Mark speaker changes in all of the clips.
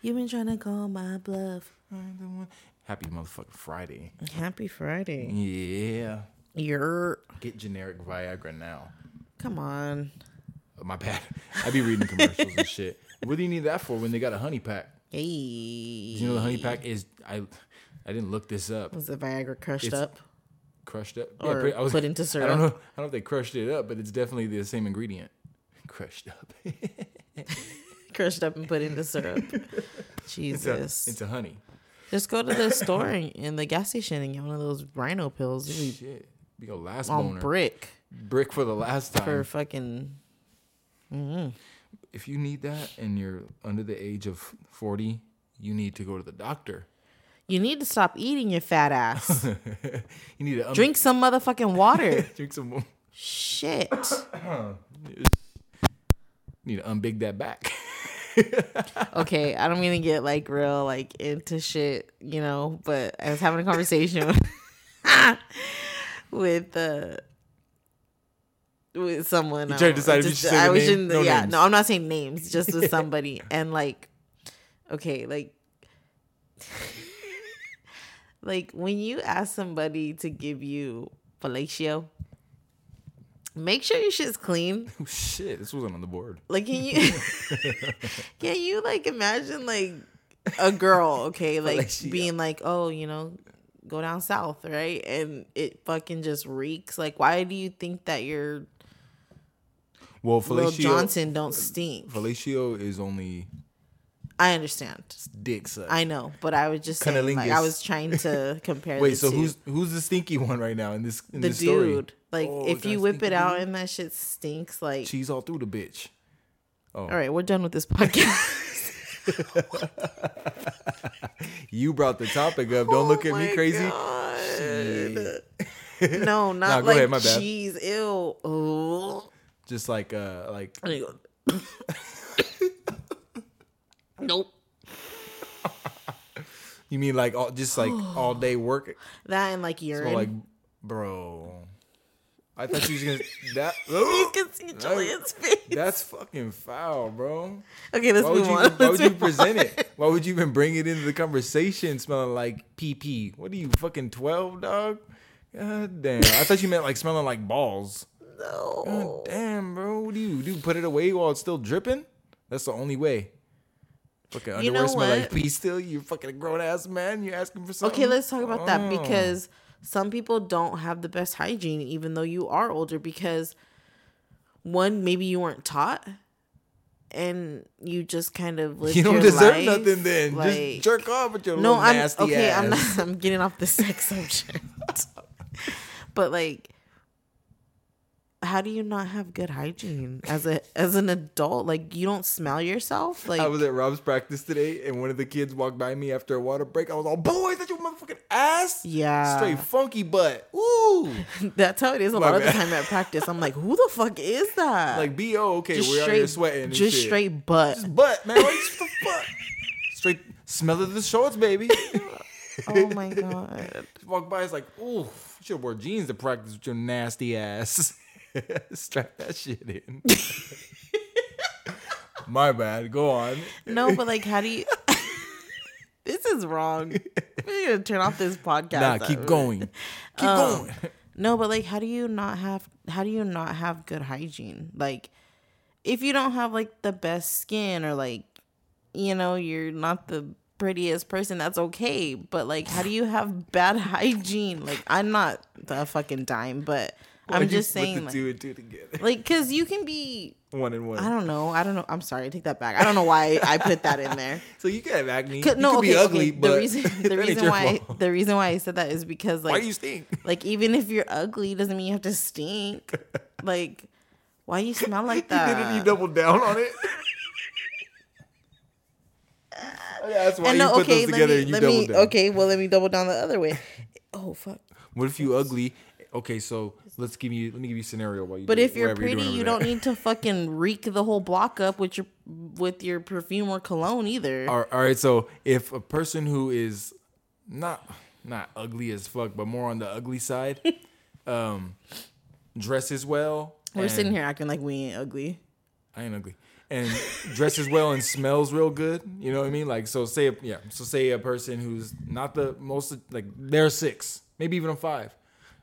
Speaker 1: You've been trying to call my bluff.
Speaker 2: Happy motherfucking Friday.
Speaker 1: Happy Friday.
Speaker 2: Yeah.
Speaker 1: You're.
Speaker 2: Get generic Viagra now.
Speaker 1: Come on.
Speaker 2: Oh, my bad. I be reading commercials and shit. What do you need that for when they got a honey pack?
Speaker 1: Hey.
Speaker 2: Do you know the honey pack is I I didn't look this up.
Speaker 1: Was the Viagra crushed
Speaker 2: It's-
Speaker 1: up?
Speaker 2: Crushed up.
Speaker 1: Or
Speaker 2: pretty-
Speaker 1: put into
Speaker 2: I don't know. I don't know if they crushed it up, but it's definitely the same ingredient. Crushed up.
Speaker 1: Crushed up and put into syrup. Jesus.
Speaker 2: Into, a honey.
Speaker 1: Just go to the store and, in the gas station and get one of those rhino pills. Be
Speaker 2: Shit. Be your last
Speaker 1: on
Speaker 2: boner.
Speaker 1: brick
Speaker 2: Brick for the last time.
Speaker 1: for fucking.
Speaker 2: if you need that and you're under the age of 40, you need to go to the doctor.
Speaker 1: You need to stop eating your fat ass.
Speaker 2: You need to um,
Speaker 1: Drink some motherfucking water.
Speaker 2: drink some more.
Speaker 1: Shit.
Speaker 2: You need to unbig that back.
Speaker 1: Okay, I don't mean to get like real like into shit, you know, but I was having a conversation with uh with someone.
Speaker 2: You tried to
Speaker 1: um,
Speaker 2: decide if you should
Speaker 1: I was in
Speaker 2: No
Speaker 1: yeah,
Speaker 2: names.
Speaker 1: no, I'm not saying names, just with somebody and like okay, like like when you ask somebody to give you fellatio, make sure your shit's clean.
Speaker 2: oh, shit. This wasn't on the board.
Speaker 1: Like, can you can you like imagine like a girl, okay, like
Speaker 2: Fellatio.
Speaker 1: being like, oh, you know, go down south, right? And it fucking just reeks. Like, why do you think that your
Speaker 2: Well, fellatio,
Speaker 1: Johnson don't stink?
Speaker 2: fellatio is only
Speaker 1: I understand.
Speaker 2: dick suck.
Speaker 1: I know, but I was just saying, like, I was trying to compare.
Speaker 2: Wait, so
Speaker 1: two.
Speaker 2: who's who's the stinky one right now in this in
Speaker 1: the
Speaker 2: this
Speaker 1: dude?
Speaker 2: story?
Speaker 1: Like,
Speaker 2: Oh,
Speaker 1: if you whip it out
Speaker 2: dude?
Speaker 1: and that shit stinks, like,
Speaker 2: Cheese all through the bitch. Oh,
Speaker 1: all right, we're done with this podcast.
Speaker 2: you brought the topic up. Don't look
Speaker 1: Oh
Speaker 2: at me crazy.
Speaker 1: God. no, not
Speaker 2: Nah, go
Speaker 1: like
Speaker 2: ahead, my bad.
Speaker 1: cheese. Ew.
Speaker 2: Just like uh like
Speaker 1: And you go, nope.
Speaker 2: you mean like all just like all day work
Speaker 1: That and like urine.
Speaker 2: Like, bro. I thought you was gonna that.
Speaker 1: you can see Julian's face.
Speaker 2: That's fucking foul, bro.
Speaker 1: Okay, let's
Speaker 2: Why
Speaker 1: move
Speaker 2: you?
Speaker 1: on.
Speaker 2: Why
Speaker 1: Let's
Speaker 2: would you present
Speaker 1: on.
Speaker 2: it? Why would you even bring it into the conversation smelling like PP? What are you fucking twelve, dog? God damn! I thought you meant like smelling like balls.
Speaker 1: No.
Speaker 2: God damn, bro. What do you do? Put it away while it's still dripping? That's the only way. Fucking
Speaker 1: You
Speaker 2: underwear
Speaker 1: know
Speaker 2: smell like
Speaker 1: what?
Speaker 2: pee still. You fucking grown ass man. You asking for something?
Speaker 1: Okay, let's talk about that
Speaker 2: Oh.
Speaker 1: because some people don't have the best hygiene, even though you are older. Because one, maybe you weren't taught, and you just kind of lived
Speaker 2: you don't deserve
Speaker 1: life,
Speaker 2: nothing then.
Speaker 1: like-
Speaker 2: Just jerk off with your
Speaker 1: No,
Speaker 2: little
Speaker 1: I'm
Speaker 2: nasty
Speaker 1: okay.
Speaker 2: ass.
Speaker 1: I'm not. I'm getting off the sex subject. but like, how do you not have good hygiene as a as an adult? Like, you don't smell yourself. Like,
Speaker 2: I was at Rob's practice today, and one of the kids walked by me after a water break. I was all, "Boy, that your motherfucking ass."
Speaker 1: yeah,
Speaker 2: Straight funky butt. Ooh.
Speaker 1: That's how it is a
Speaker 2: My
Speaker 1: lot of the time at practice. I'm like, who the fuck is that?
Speaker 2: Like bo oh, okay,
Speaker 1: just
Speaker 2: we're out here sweating. And
Speaker 1: just
Speaker 2: shit.
Speaker 1: straight butt.
Speaker 2: Just butt, man. What the fuck? Straight smell of the shorts, baby.
Speaker 1: oh my god.
Speaker 2: Walk by, it's like, ooh, you should wore jeans to practice with your nasty ass. Strap that shit in. My bad. Go on.
Speaker 1: No, but like, how do you? this is wrong. We're gonna turn off this podcast.
Speaker 2: Nah, keep going. Keep
Speaker 1: Um,
Speaker 2: going.
Speaker 1: No, but like, how do you not have? How do you not have good hygiene? Like, if you don't have like the best skin or like, you know, you're not the prettiest person. That's okay. But like, how do you have bad hygiene? Like, I'm not the fucking dime, but I'm just saying, like,
Speaker 2: two and two together.
Speaker 1: like, cause you can be.
Speaker 2: One and one.
Speaker 1: I don't know. I don't know. I'm sorry. I take that back. I don't know why I put that in there.
Speaker 2: So you can have acne.
Speaker 1: Cause,
Speaker 2: you
Speaker 1: no,
Speaker 2: could
Speaker 1: okay,
Speaker 2: be ugly,
Speaker 1: okay.
Speaker 2: but
Speaker 1: the reason the reason why
Speaker 2: fault.
Speaker 1: the reason why I said that is because like
Speaker 2: Why do you stink?
Speaker 1: like even if you're ugly doesn't mean you have to stink. like why you smell like
Speaker 2: You
Speaker 1: that?
Speaker 2: didn't you double down on it? Oh, that's why
Speaker 1: and
Speaker 2: you
Speaker 1: no,
Speaker 2: put
Speaker 1: okay,
Speaker 2: those together
Speaker 1: me
Speaker 2: and you
Speaker 1: let
Speaker 2: double
Speaker 1: me
Speaker 2: down.
Speaker 1: okay, well let me double down the other way. Oh fuck.
Speaker 2: What if you ugly? Okay, so let's give you. Let me give you a scenario while you.
Speaker 1: But
Speaker 2: do
Speaker 1: if you're pretty,
Speaker 2: over
Speaker 1: you don't need to fucking reek the whole block up with your with your perfume or cologne either.
Speaker 2: All right, all right, so if a person who is not not ugly as fuck, but more on the ugly side, um, dresses well.
Speaker 1: We're sitting here acting like we ain't ugly.
Speaker 2: I ain't ugly. and dresses well and smells real good. You know what I mean? Like so say yeah, so say a person who's not the most like they're six, maybe even a five,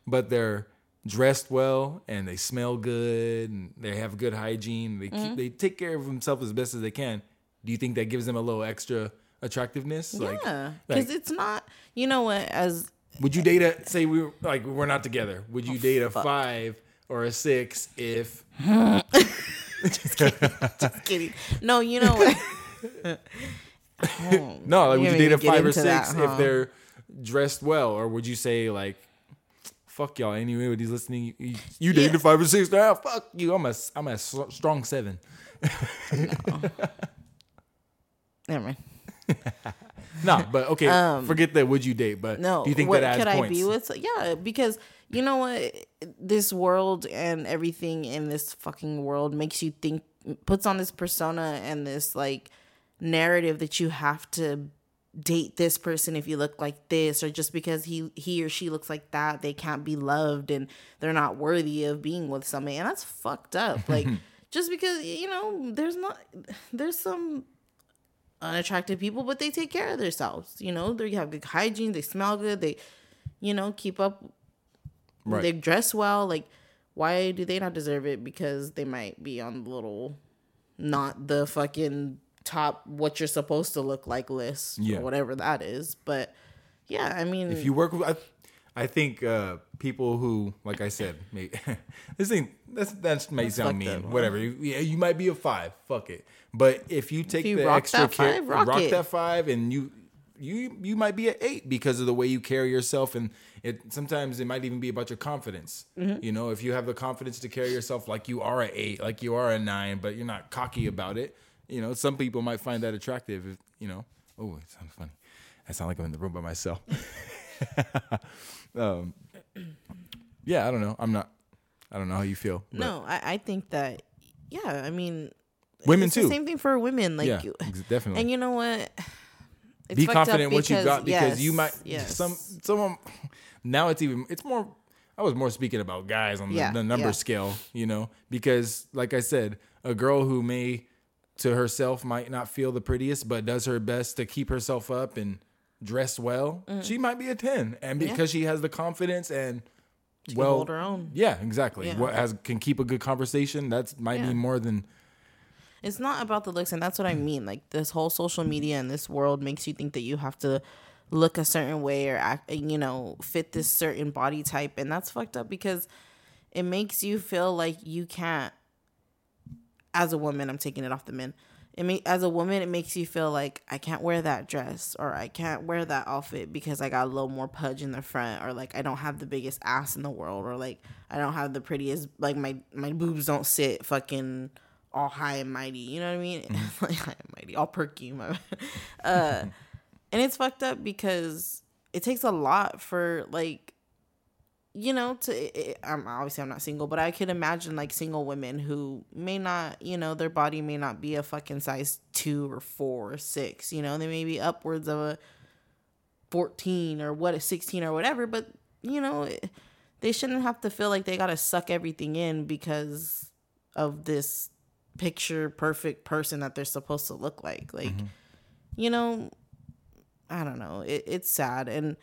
Speaker 2: but they're dressed well and they smell good and they have good hygiene. They keep, mm-hmm. they take care of themselves as best as they can. Do you think that gives them a little extra attractiveness? Like,
Speaker 1: yeah,
Speaker 2: like,
Speaker 1: because it's not. You know what? As
Speaker 2: would you date a say we were, like we're not together? Would you oh, date a five or a six if
Speaker 1: just kidding. Just kidding. No, you know what?
Speaker 2: no? Like would
Speaker 1: You
Speaker 2: you date a five or six
Speaker 1: that, huh?
Speaker 2: if they're dressed well, or would you say like? Fuck y'all. Anyway, he's listening. You, you dated
Speaker 1: Yeah.
Speaker 2: a five or six. Ah, fuck you. I'm a I'm a strong seven.
Speaker 1: Never mind.
Speaker 2: No, but okay. forget that. Would you date? But
Speaker 1: Um, No,
Speaker 2: do you think
Speaker 1: what
Speaker 2: that adds
Speaker 1: could
Speaker 2: points?
Speaker 1: I be with? Yeah, because you know what, this world and everything in this fucking world makes you think, puts on this persona and this like narrative that you have to date this person if you look like this or just because he he or she looks like that they can't be loved and they're not worthy of being with somebody and that's fucked up like just because you know there's not there's some unattractive people, but they take care of themselves. You know, they have good hygiene, they smell good, they, you know, keep up,
Speaker 2: Right.
Speaker 1: they dress well. Like, why do they not deserve it? Because they might be on the little, not the fucking top what you're supposed to look like list
Speaker 2: Yeah.
Speaker 1: or whatever that is. But yeah, I mean,
Speaker 2: if you work with I, I think uh people who like i said may, this thing that's that may sound mean whatever you, yeah, you might be a five fuck it but if you take
Speaker 1: you
Speaker 2: the
Speaker 1: rock
Speaker 2: extra
Speaker 1: that
Speaker 2: care
Speaker 1: five, rock it.
Speaker 2: that five and you you you might be at eight because of the way you carry yourself and it sometimes it might even be about your confidence
Speaker 1: Mm-hmm.
Speaker 2: you know if you have the confidence to carry yourself like you are a eight like you are a nine but you're not cocky about it you know some people might find that attractive if you know oh it sounds funny i sound like i'm in the room by myself um, yeah, I don't know. I'm not. I don't know how you feel. but
Speaker 1: no, I, I think that, yeah, I mean,
Speaker 2: women too.
Speaker 1: the same thing for women. Like,
Speaker 2: yeah,
Speaker 1: you,
Speaker 2: definitely.
Speaker 1: and you know what? It's
Speaker 2: Be confident in what you got because
Speaker 1: yes,
Speaker 2: you might.
Speaker 1: yes.
Speaker 2: Some someone. Now it's even. It's more. I was more speaking about guys on the,
Speaker 1: Yeah,
Speaker 2: the number
Speaker 1: yeah.
Speaker 2: scale, you know, because like I said, a girl who may to herself might not feel the prettiest, but does her best to keep herself up and dress well,
Speaker 1: Mm.
Speaker 2: she might be a ten, and because she has the confidence and
Speaker 1: can
Speaker 2: well,
Speaker 1: hold her own.
Speaker 2: Yeah, exactly.
Speaker 1: Yeah.
Speaker 2: What has can keep a good conversation. That's might
Speaker 1: Yeah.
Speaker 2: be more than
Speaker 1: It's not about the looks, and that's what I mean. Like this whole social media and this world makes you think that you have to look a certain way or act, you know, fit this certain body type, and that's fucked up because it makes you feel like you can't. As a woman, I'm taking it off the men. It may, as a woman, it makes you feel like I can't wear that dress or I can't wear that outfit because I got a little more pudge in the front or like I don't have the biggest ass in the world or like I don't have the prettiest like my my boobs don't sit fucking all high and mighty. You know what I mean? like high and mighty, all perky. My uh, and it's fucked up because it takes a lot for like you know to it, i'm obviously i'm not single but i could imagine like single women who may not you know their body may not be a fucking size two or four or six you know they may be upwards of a 14 or what a 16 or whatever but you know it- they shouldn't have to feel like they gotta suck everything in because of this picture perfect person that they're supposed to look like like mm-hmm. you know i don't know it, it's sad and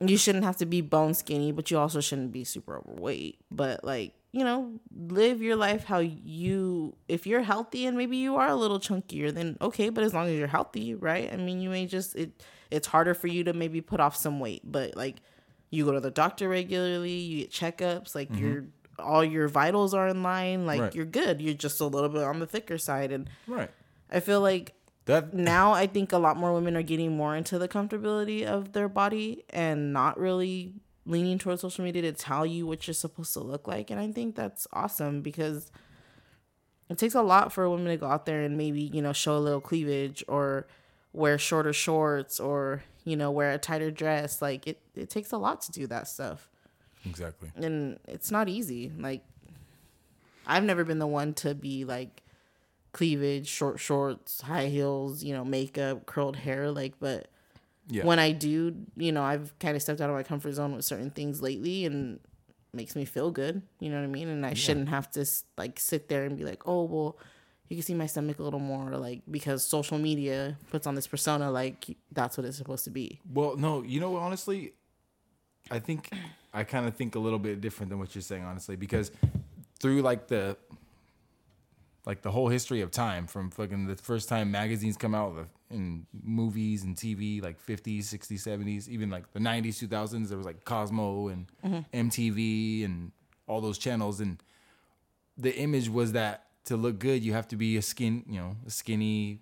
Speaker 1: you shouldn't have to be bone skinny, but you also shouldn't be super overweight. But like, you know, live your life how you if you're healthy and maybe you are a little chunkier, then okay, but as long as you're healthy, right? I mean, you may just it it's harder for you to maybe put off some weight, but like you go to the doctor regularly, you get checkups, like mm-hmm. your all your vitals are in line, like
Speaker 2: Right.
Speaker 1: you're good. You're just a little bit on the thicker side and
Speaker 2: right.
Speaker 1: I feel like
Speaker 2: That
Speaker 1: now I think a lot more women are getting more into the comfortability of their body and not really leaning towards social media to tell you what you're supposed to look like. And I think that's awesome because it takes a lot for a woman to go out there and maybe, you know, show a little cleavage or wear shorter shorts or, you know, wear a tighter dress. Like it, it takes a lot to do that stuff.
Speaker 2: exactly.
Speaker 1: And it's not easy. Like I've never been the one to be like cleavage, short shorts, high heels, you know, makeup, curled hair. Like, but
Speaker 2: Yeah.
Speaker 1: when I do, you know, I've kind of stepped out of my comfort zone with certain things lately and makes me feel good. You know what I mean? And I shouldn't have to like sit there and be like, oh, well, you can see my stomach a little more, like because social media puts on this persona, like that's what it's supposed to be.
Speaker 2: Well, no, you know, honestly, I think I kind of think a little bit different than what you're saying, honestly, because through like the like the whole history of time, from fucking the first time magazines come out in movies and TV, like 50s, 60s, 70s, even like the 90s, 2000s, there was like Cosmo and mm-hmm. MTV and all those channels, and the image was that to look good, you have to be a skin, you know, a skinny,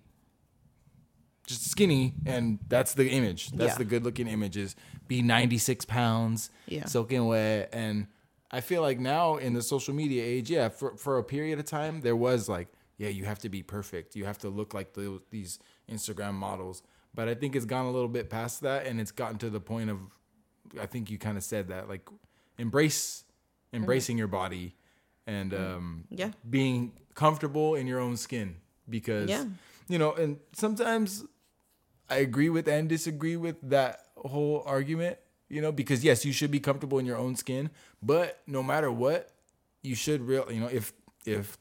Speaker 2: just skinny, and that's the image. That's
Speaker 1: Yeah.
Speaker 2: the good looking image is be 96 pounds,
Speaker 1: Yeah.
Speaker 2: soaking wet. And I feel like now in the social media age, yeah, for, for a period of time, there was like, yeah, you have to be perfect. You have to look like the, these Instagram models. But I think it's gone a little bit past that, and it's gotten to the point of, I think you kind of said that, like, embrace, embracing your body, and um,
Speaker 1: Yeah.
Speaker 2: being comfortable in your own skin because
Speaker 1: Yeah.
Speaker 2: you know and sometimes i agree with and disagree with that whole argument you know because yes you should be comfortable in your own skin but no matter what you should real you know if if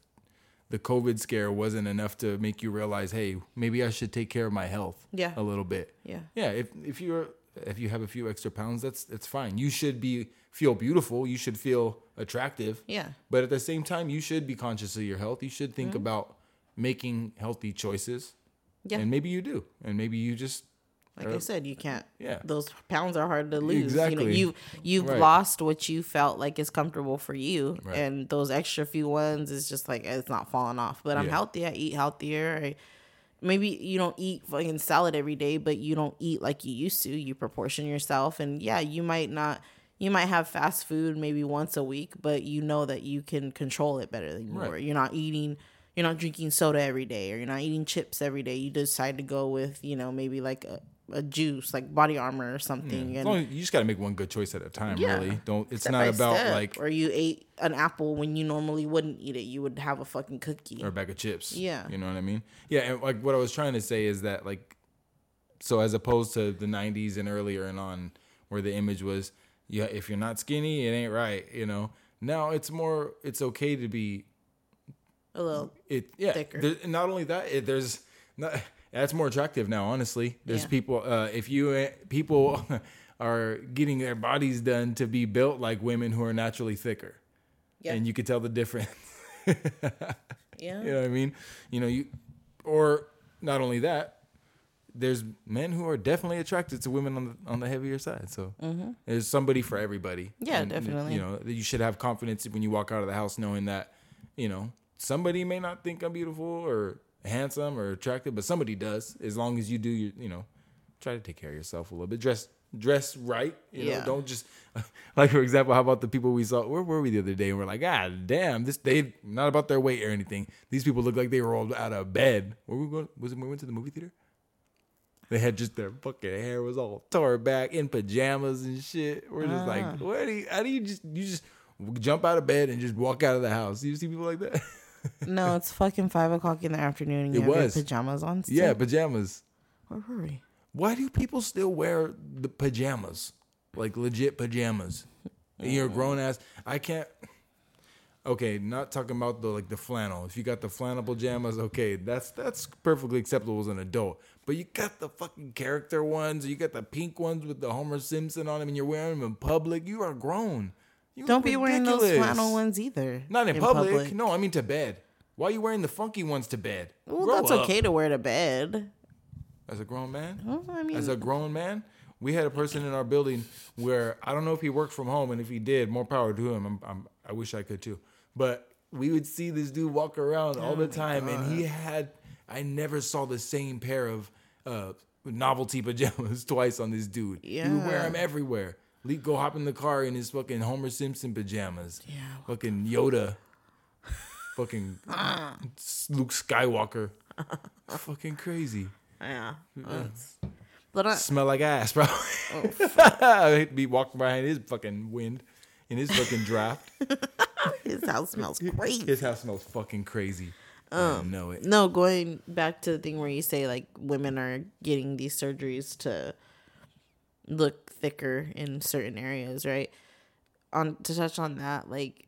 Speaker 2: the covid scare wasn't enough to make you realize hey maybe i should take care of my health
Speaker 1: Yeah.
Speaker 2: a little bit
Speaker 1: Yeah.
Speaker 2: yeah if if you're if you have a few extra pounds that's that's fine you should be feel beautiful you should feel attractive
Speaker 1: Yeah.
Speaker 2: but at the same time, you should be conscious of your health. You should think mm-hmm. about making healthy choices.
Speaker 1: Yeah.
Speaker 2: And maybe you do. And maybe you just
Speaker 1: Like I said, you can't.
Speaker 2: Yeah.
Speaker 1: Those pounds are hard to lose.
Speaker 2: Exactly.
Speaker 1: You know, you you've
Speaker 2: Right.
Speaker 1: lost what you felt like is comfortable for you,
Speaker 2: Right.
Speaker 1: and those extra few ones is just like it's not falling off. But I'm
Speaker 2: Yeah.
Speaker 1: healthy. I eat healthier. I, maybe you don't eat fucking salad every day, but you don't eat like you used to. You proportion yourself, and yeah, you might not. You might have fast food maybe once a week, but you know that you can control it better than you
Speaker 2: Right.
Speaker 1: were. You're not eating you're not drinking soda every day or you're not eating chips every day. You decide to go with, you know, maybe like a, a juice, like body armor or something. And
Speaker 2: you just got to make one good choice at a time,
Speaker 1: Yeah.
Speaker 2: really. Don't, it's
Speaker 1: step
Speaker 2: not about
Speaker 1: step.
Speaker 2: like,
Speaker 1: or you ate an apple when you normally wouldn't eat it. You would have a fucking cookie.
Speaker 2: or a bag of chips.
Speaker 1: Yeah.
Speaker 2: You know what I mean? Yeah. And like what I was trying to say is that, like, so as opposed to the 90s and earlier and on, where the image was, yeah, if you're not skinny, it ain't right, you know? Now it's more, it's okay to be
Speaker 1: a little.
Speaker 2: it yeah
Speaker 1: thicker.
Speaker 2: there, not only that it, there's not, that's more attractive now honestly there's
Speaker 1: Yeah.
Speaker 2: people uh if you uh, people are getting their bodies done to be built like women who are naturally thicker
Speaker 1: Yeah.
Speaker 2: and you could tell the difference
Speaker 1: Yeah.
Speaker 2: you know what i mean you know you or not only that there's men who are definitely attracted to women on the on the heavier side so there's somebody for everybody
Speaker 1: Mm-hmm. Yeah,
Speaker 2: And,
Speaker 1: definitely.
Speaker 2: you know you should have confidence when you walk out of the house knowing that you know somebody may not think i'm beautiful or handsome or attractive but somebody does as long as you do your you know try to take care of yourself a little bit dress dress right you know don't just like for example how about the people we saw where were we the other day and we're like ah damn this they not about their weight or anything these people look like they rolled out of bed where we going was it when we went to the movie theater they had just their fucking hair was all tore back in pajamas and shit. We're just
Speaker 1: Ah.
Speaker 2: like, where do you, how do you just you just jump out of bed and just walk out of the house? You see people like that?
Speaker 1: No, it's fucking five o'clock in the afternoon and you
Speaker 2: It
Speaker 1: have your pajamas on. Still?
Speaker 2: yeah, pajamas.
Speaker 1: Where were we?
Speaker 2: Why do people still wear the pajamas? Like legit pajamas. And You're a grown ass. I can't. Okay, not talking about the like the flannel. If you got the flannel pajamas, okay, that's that's perfectly acceptable as an adult. But you got the fucking character ones, you got the pink ones with the Homer Simpson on them, and you're wearing them in public. You are grown. You
Speaker 1: Don't be wearing those flannel ones either.
Speaker 2: Not in, public. No, I mean to bed. Why are you wearing the funky ones to bed?
Speaker 1: Well,
Speaker 2: Grow
Speaker 1: that's
Speaker 2: up.
Speaker 1: okay to wear to bed.
Speaker 2: As a grown man.
Speaker 1: Well, I mean,
Speaker 2: as a grown man, we had a person in our building where I don't know if he worked from home, and if he did, more power to him. I'm, I'm, I wish I could too. But we would see this dude walk around all
Speaker 1: Oh
Speaker 2: the time, and he had. I never saw the same pair of uh, novelty pajamas twice on this dude. Yeah. he would wear them everywhere. Lee go hop in the car in his fucking Homer Simpson pajamas.
Speaker 1: Yeah.
Speaker 2: Fucking Yoda. fucking Luke Skywalker. fucking crazy.
Speaker 1: yeah. That's- But I,
Speaker 2: Smell like ass, bro.
Speaker 1: Oh,
Speaker 2: I'd be walking behind his fucking wind in his fucking draft.
Speaker 1: his house smells great.
Speaker 2: His house smells fucking crazy. I um, know it.
Speaker 1: No, going back to the thing where you say like women are getting these surgeries to look thicker in certain areas, right? On to touch on that, like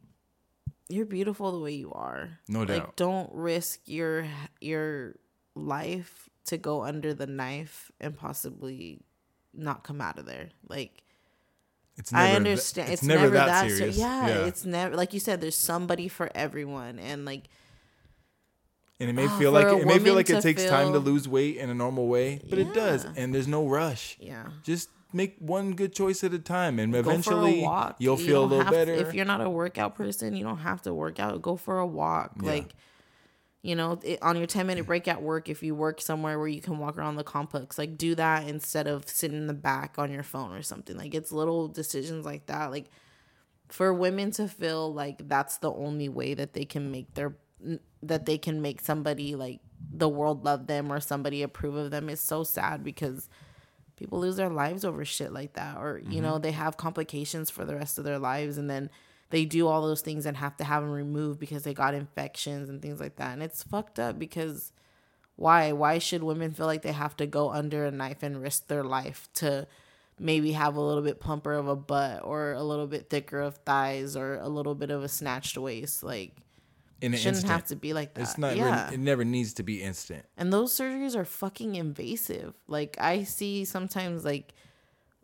Speaker 1: you're beautiful the way you are.
Speaker 2: No
Speaker 1: like,
Speaker 2: doubt.
Speaker 1: don't risk your your life to go under the knife and possibly not come out of there. Like
Speaker 2: It's
Speaker 1: I
Speaker 2: th-
Speaker 1: understand. It's, never, that, serious. yeah,
Speaker 2: yeah.
Speaker 1: it's never like you said. There's somebody for everyone, and like
Speaker 2: and it may
Speaker 1: Oh,
Speaker 2: feel like it may feel like it takes time to lose weight in a normal way, but it does, and there's no rush.
Speaker 1: yeah.
Speaker 2: Just make one good choice at a time, and eventually
Speaker 1: walk.
Speaker 2: you'll
Speaker 1: You
Speaker 2: feel a little
Speaker 1: have to-
Speaker 2: better.
Speaker 1: if you're not a workout person, you don't have to work out. Go for a walk.
Speaker 2: Yeah.
Speaker 1: Like, you know, it, on your 10 minute break at work, if you work somewhere where you can walk around the complex, like do that instead of sitting in the back on your phone or something. Like, it's little decisions like that. Like, for women to feel like that's the only way that they can make their that they can make somebody like the world love them or somebody approve of them is so sad because people lose their lives over shit like that or you know mm-hmm. they have complications for the rest of their lives and then they do all those things and have to have them removed because they got infections and things like that and it's fucked up because why? Why should women feel like they have to go under a knife and risk their life to maybe have a little bit plumper of a butt or a little bit thicker of thighs or a little bit of a snatched waist? Like
Speaker 2: in an
Speaker 1: shouldn't
Speaker 2: instant.
Speaker 1: have to be like that
Speaker 2: It's not.
Speaker 1: yeah
Speaker 2: it never needs to be instant.
Speaker 1: and those surgeries are fucking invasive. Like I see sometimes like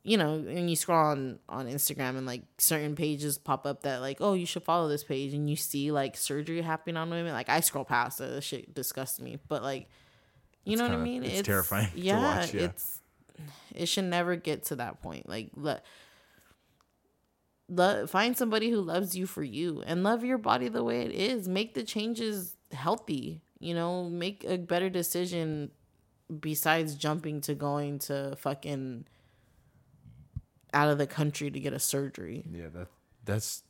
Speaker 1: you know, and you scroll on on Instagram and like certain pages pop up that like, oh, you should follow this page and you see like surgery happening on women. Like I scroll past it, that shit disgusts me. But like you know what I mean?
Speaker 2: it's terrifying to
Speaker 1: Yeah,
Speaker 2: watch, yeah.
Speaker 1: it's it should never get to that point. Like let Lo- find somebody who loves you for you and love your body the way it is. Make the changes healthy. You know, make a better decision besides jumping to going to fucking out of the country to get a surgery.
Speaker 2: Yeah, that that's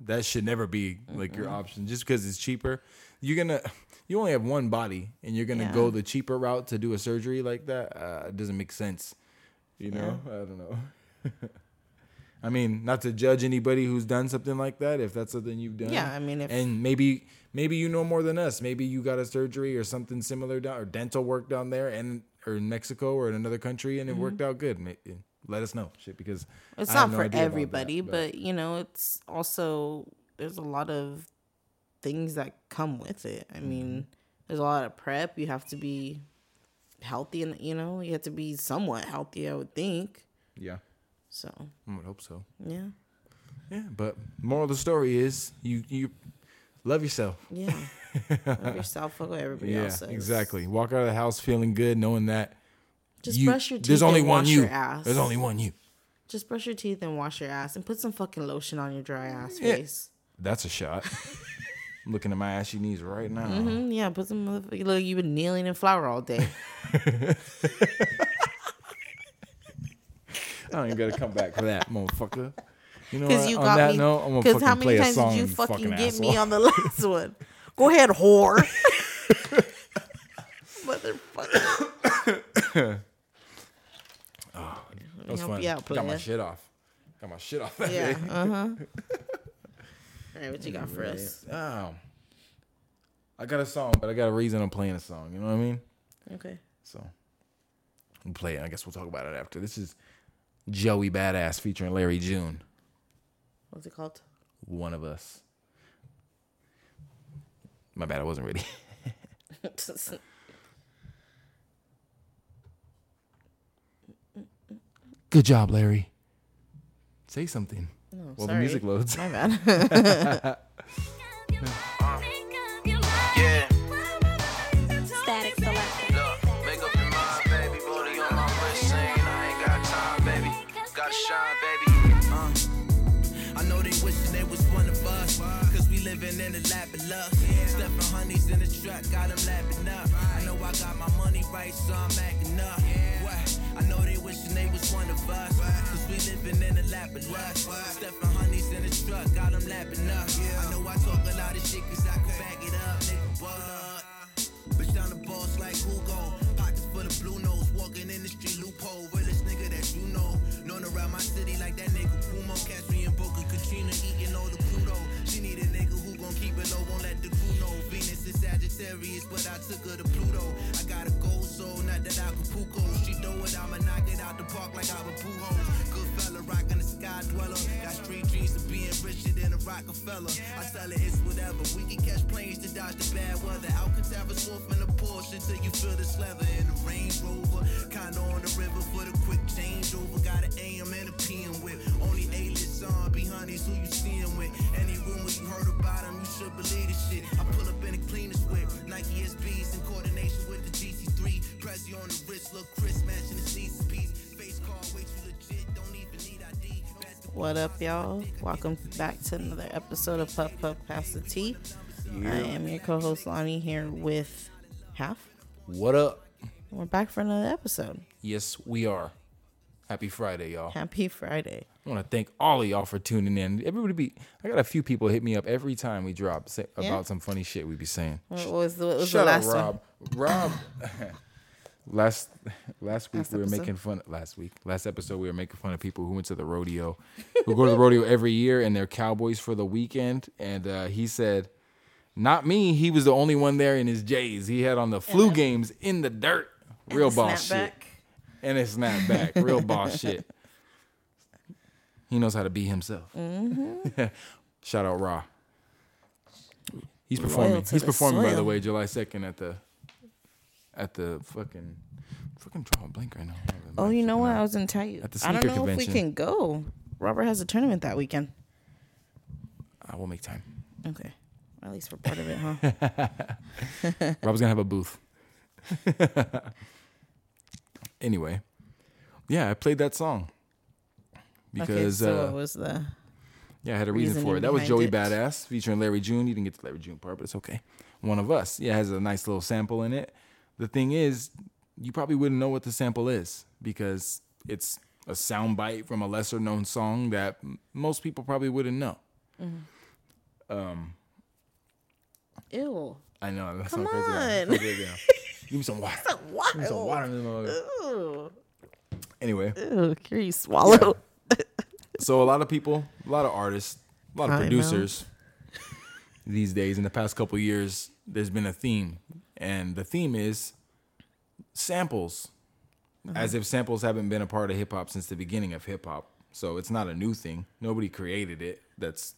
Speaker 2: that should never be like your option. Just because it's cheaper, you're gonna you only have one body, and you're gonna go the cheaper route to do a surgery like that. Uh, it doesn't make sense. You know, I don't know. I mean, not to judge anybody who's done something like that. If that's something you've done,
Speaker 1: Yeah, I mean, if-
Speaker 2: and maybe maybe you know more than us. Maybe you got a surgery or something similar down or dental work down there, and or in Mexico or in another country, and it worked out good. Let us know, shit, because
Speaker 1: It's
Speaker 2: I
Speaker 1: not
Speaker 2: no
Speaker 1: for
Speaker 2: about that,
Speaker 1: everybody, but you know, it's also there's a lot of things that come with it. I mean,
Speaker 2: Mm-hmm.
Speaker 1: there's a lot of prep. You have to be healthy and you know, you have to be somewhat healthy, I would think.
Speaker 2: yeah,
Speaker 1: So,
Speaker 2: I would hope so.
Speaker 1: yeah.
Speaker 2: Yeah, but moral of the story is you you love yourself.
Speaker 1: Yeah. Love yourself, fuck what everybody
Speaker 2: Yeah,
Speaker 1: else says.
Speaker 2: exactly. Walk out of the house feeling good, knowing that
Speaker 1: Just
Speaker 2: you,
Speaker 1: brush your teeth
Speaker 2: there's only
Speaker 1: and
Speaker 2: one
Speaker 1: wash
Speaker 2: you.
Speaker 1: your ass.
Speaker 2: There's only one you.
Speaker 1: Just brush your teeth and wash your ass and put some fucking lotion on your dry ass
Speaker 2: Yeah.
Speaker 1: face.
Speaker 2: That's a shot. I'm looking at my ashy knees right now.
Speaker 1: hmm Yeah, put some motherfucking look. You've been kneeling in flour all day.
Speaker 2: I even gotta come back for that, motherfucker. You know
Speaker 1: Because you
Speaker 2: on
Speaker 1: got
Speaker 2: that
Speaker 1: me.
Speaker 2: note, I'm gonna
Speaker 1: Because
Speaker 2: fucking
Speaker 1: how
Speaker 2: play
Speaker 1: many
Speaker 2: a
Speaker 1: times
Speaker 2: song.
Speaker 1: did you fucking, get me on the last one? Go ahead, whore. Motherfucker.
Speaker 2: That was
Speaker 1: help
Speaker 2: fun.
Speaker 1: you out,
Speaker 2: Got my
Speaker 1: player.
Speaker 2: shit off. Got my shit off that
Speaker 1: Yeah.
Speaker 2: day.
Speaker 1: Uh huh. All right, what you got for us?
Speaker 2: Oh. I got a song, but I got a reason I'm playing a song. You know what I mean?
Speaker 1: Okay.
Speaker 2: So we'll play it. I guess we'll talk about it after. This is Joey Badass featuring Larry June.
Speaker 1: What's it called?
Speaker 2: One of us. My bad, I wasn't ready. Good job, Larry. Say something.
Speaker 1: Oh,
Speaker 2: Well, the music loads.
Speaker 1: My bad.
Speaker 3: living in the lap. Stuffing honeys in the truck, got them lapping up. I know I got my money right, so I'm acting up. What? I know they wishing they was one of us, cause we living in the lap of luck. Stuffing honeys in the truck, got them lapping up. I know I talk a lot of shit, cause I can back it up, nigga. What? Bitch down the boss like Hugo. Pockets full of blue nose. Walking in the street loophole. Realest nigga that you know. Known around my city like that nigga Pumo. Catch me in Boca Katrina eating all the Pluto. She need a nigga gon' keep it low. Won't let the crew know. Venus is Sagittarius, but I took her to Pluto. I got a gold soul, not that i Acapulco. She know it, I'ma knock it out the park like I'm a Pujols. Good fella, rockin' the sky dweller. Got street dreams of being richer than a
Speaker 4: Rockefeller. I sell it, it's whatever. We can catch planes to dodge the bad weather. Alcatraz wolf in a Porsche till you feel the leather in the Range Rover. Kinda on the river for the quick changeover. Got an AM and a PM with. Only A-list on be honeys who you rumor you heard about them, you should believe this shit. I pull up in the cleanest whip. Nike SBs in coordination with the GC3. Prezi on the wrist, look Chris matching the season piece. Face card way too legit, don't even need ID. Basketball
Speaker 1: What up, y'all? Welcome back to another episode of Puff Puff Pass the Tea. I am your co-host Lonnie here with Half.
Speaker 2: What up?
Speaker 1: We're back for another episode.
Speaker 2: Yes, we are. Happy Friday, y'all.
Speaker 1: Happy Friday.
Speaker 2: I want to thank all of y'all for tuning in. Everybody be I got a few people hit me up every time we drop say, about some funny shit we be saying.
Speaker 1: What was the, what was
Speaker 2: Shut
Speaker 1: the
Speaker 2: up,
Speaker 1: last one?
Speaker 2: Rob. Rob. last last week
Speaker 1: Last
Speaker 2: we were
Speaker 1: episode?
Speaker 2: making fun. Last week, last episode we were making fun of people who went to the rodeo, who go to the rodeo every year and they're cowboys for the weekend. And uh, he said, "Not me. He was the only one there in his J's. He had on the flu games in the dirt. Real boss shit. And a snapback. Real boss shit. He knows how to be himself.
Speaker 1: Mm-hmm.
Speaker 2: Shout out Raw. He's performing. He's performing by the way, July second at the at the fucking fucking drawing a blank right now.
Speaker 1: Oh, you know what? I was gonna tell you.
Speaker 2: At the
Speaker 1: I don't know if we can go. Robert has a tournament that weekend.
Speaker 2: I will make time.
Speaker 1: Okay. At least we're part of it, huh?
Speaker 2: Rob's gonna have a booth. anyway, yeah, I played that song because
Speaker 1: okay, so
Speaker 2: uh,
Speaker 1: what was the
Speaker 2: Yeah, I had a reason for it. That was Joey
Speaker 1: it.
Speaker 2: Badass featuring Larry June. You didn't get the Larry June part, but it's okay. One of us. Yeah, it has a nice little sample in it. The thing is, you probably wouldn't know what the sample is because it's a sound bite from a lesser known song that most people probably wouldn't know.
Speaker 1: Um, ew?
Speaker 2: I know. That
Speaker 1: Come
Speaker 2: crazy.
Speaker 1: on.
Speaker 2: Now. Give me some water. Give me some water. in this motherfucker.
Speaker 1: Ew.
Speaker 2: Anyway,
Speaker 1: Ew. Can you swallow?
Speaker 2: So a lot of people, a lot of artists, a lot of
Speaker 1: know.
Speaker 2: producers these days in the past couple years, there's been a theme, and the theme is samples, uh-huh. as if samples haven't been a part of hip hop since the beginning of hip hop. So it's not a new thing. Nobody created it. That's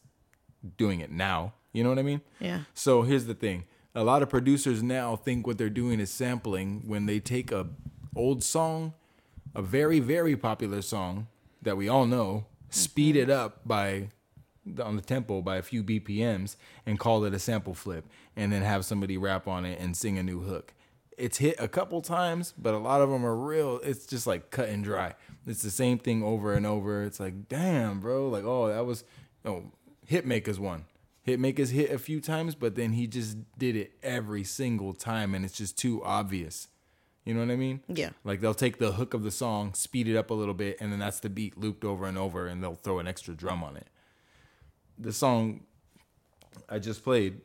Speaker 2: doing it now. You know what I mean?
Speaker 1: Yeah.
Speaker 2: So here's the thing. A lot of producers now think what they're doing is sampling when they take a old song, a very very popular song that we all know, speed mm-hmm. it up by on the tempo by a few BPMs and call it a sample flip and then have somebody rap on it and sing a new hook. It's hit a couple times, but a lot of them are real. It's just like cut and dry. It's the same thing over and over. It's like, damn, bro. Like, oh, that was, oh, Hitmaka's one. Hitmaka's hit a few times, but then he just did it every single time, and it's just too obvious. You know what I mean?
Speaker 1: Yeah.
Speaker 2: Like they'll take the hook of the song, speed it up a little bit, and then that's the beat looped over and over, and they'll throw an extra drum on it. The song I just played,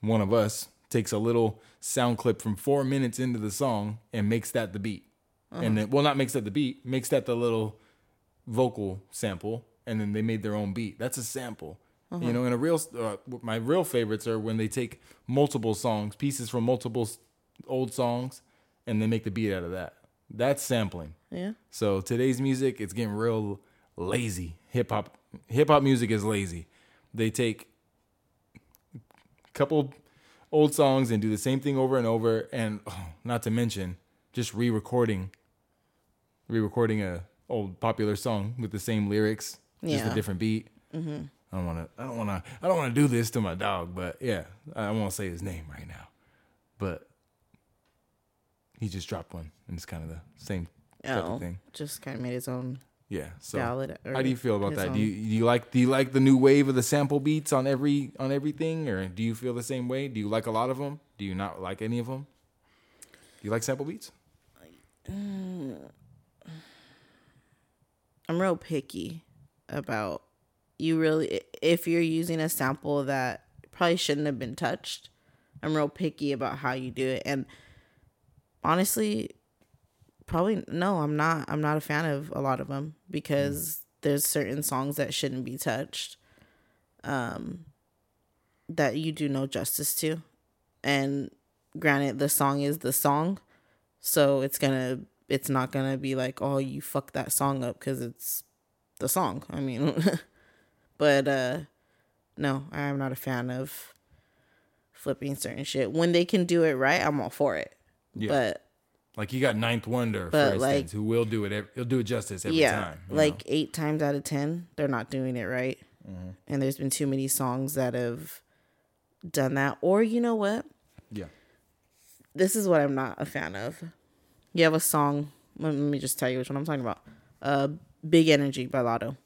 Speaker 2: One of Us, takes a little sound clip from four minutes into the song and makes that the beat. And then, well, not makes that the beat, makes that the little vocal sample, and then they made their own beat. That's a sample. You know, and a real, uh, my real favorites are when they take multiple songs, pieces from multiple old songs, and they make the beat out of that. That's sampling.
Speaker 1: Yeah.
Speaker 2: So today's music, it's getting real lazy. Hip hop, hip hop music is lazy. They take a couple old songs and do the same thing over and over, and oh, not to mention just re-recording, re-recording a old popular song with the same lyrics, just a different beat. Mm-hmm. I don't want to. I don't want to. I don't want to do this to my dog, but yeah, I won't say his name right now. But he just dropped one, and it's kind of the same type
Speaker 1: Oh,
Speaker 2: of thing.
Speaker 1: just kind of made his own.
Speaker 2: Yeah. So
Speaker 1: Ballad
Speaker 2: how do you feel about that?
Speaker 1: own-
Speaker 2: Do you do you like do you like the new wave of the sample beats on every on everything, or do you feel the same way? Do you like a lot of them? Do you not like any of them? Do you like sample beats?
Speaker 1: I'm real picky about you really if you're using a sample that probably shouldn't have been touched. I'm real picky about how you do it and honestly probably no, I'm not I'm not a fan of a lot of them because there's certain songs that shouldn't be touched um that you do no justice to. And granted the song is the song, so it's to it's not going to be like, "Oh, you fuck that song up cuz it's the song." I mean, but uh no, I am not a fan of flipping certain shit. When they can do it right, I'm all for it.
Speaker 2: Yeah.
Speaker 1: But
Speaker 2: Like you got 9th Wonder,
Speaker 1: But,
Speaker 2: for
Speaker 1: like-
Speaker 2: instance, who will do it. ev- He'll do it justice every
Speaker 1: yeah,
Speaker 2: time.
Speaker 1: like
Speaker 2: know?
Speaker 1: eight times out of ten, they're not doing it right.
Speaker 2: Mm-hmm.
Speaker 1: And there's been too many songs that have done that. Or you know what?
Speaker 2: yeah,
Speaker 1: This is what I'm not a fan of. You have a song. Let let me just tell you which one I'm talking about. Uh, "Big Energy" by Latto.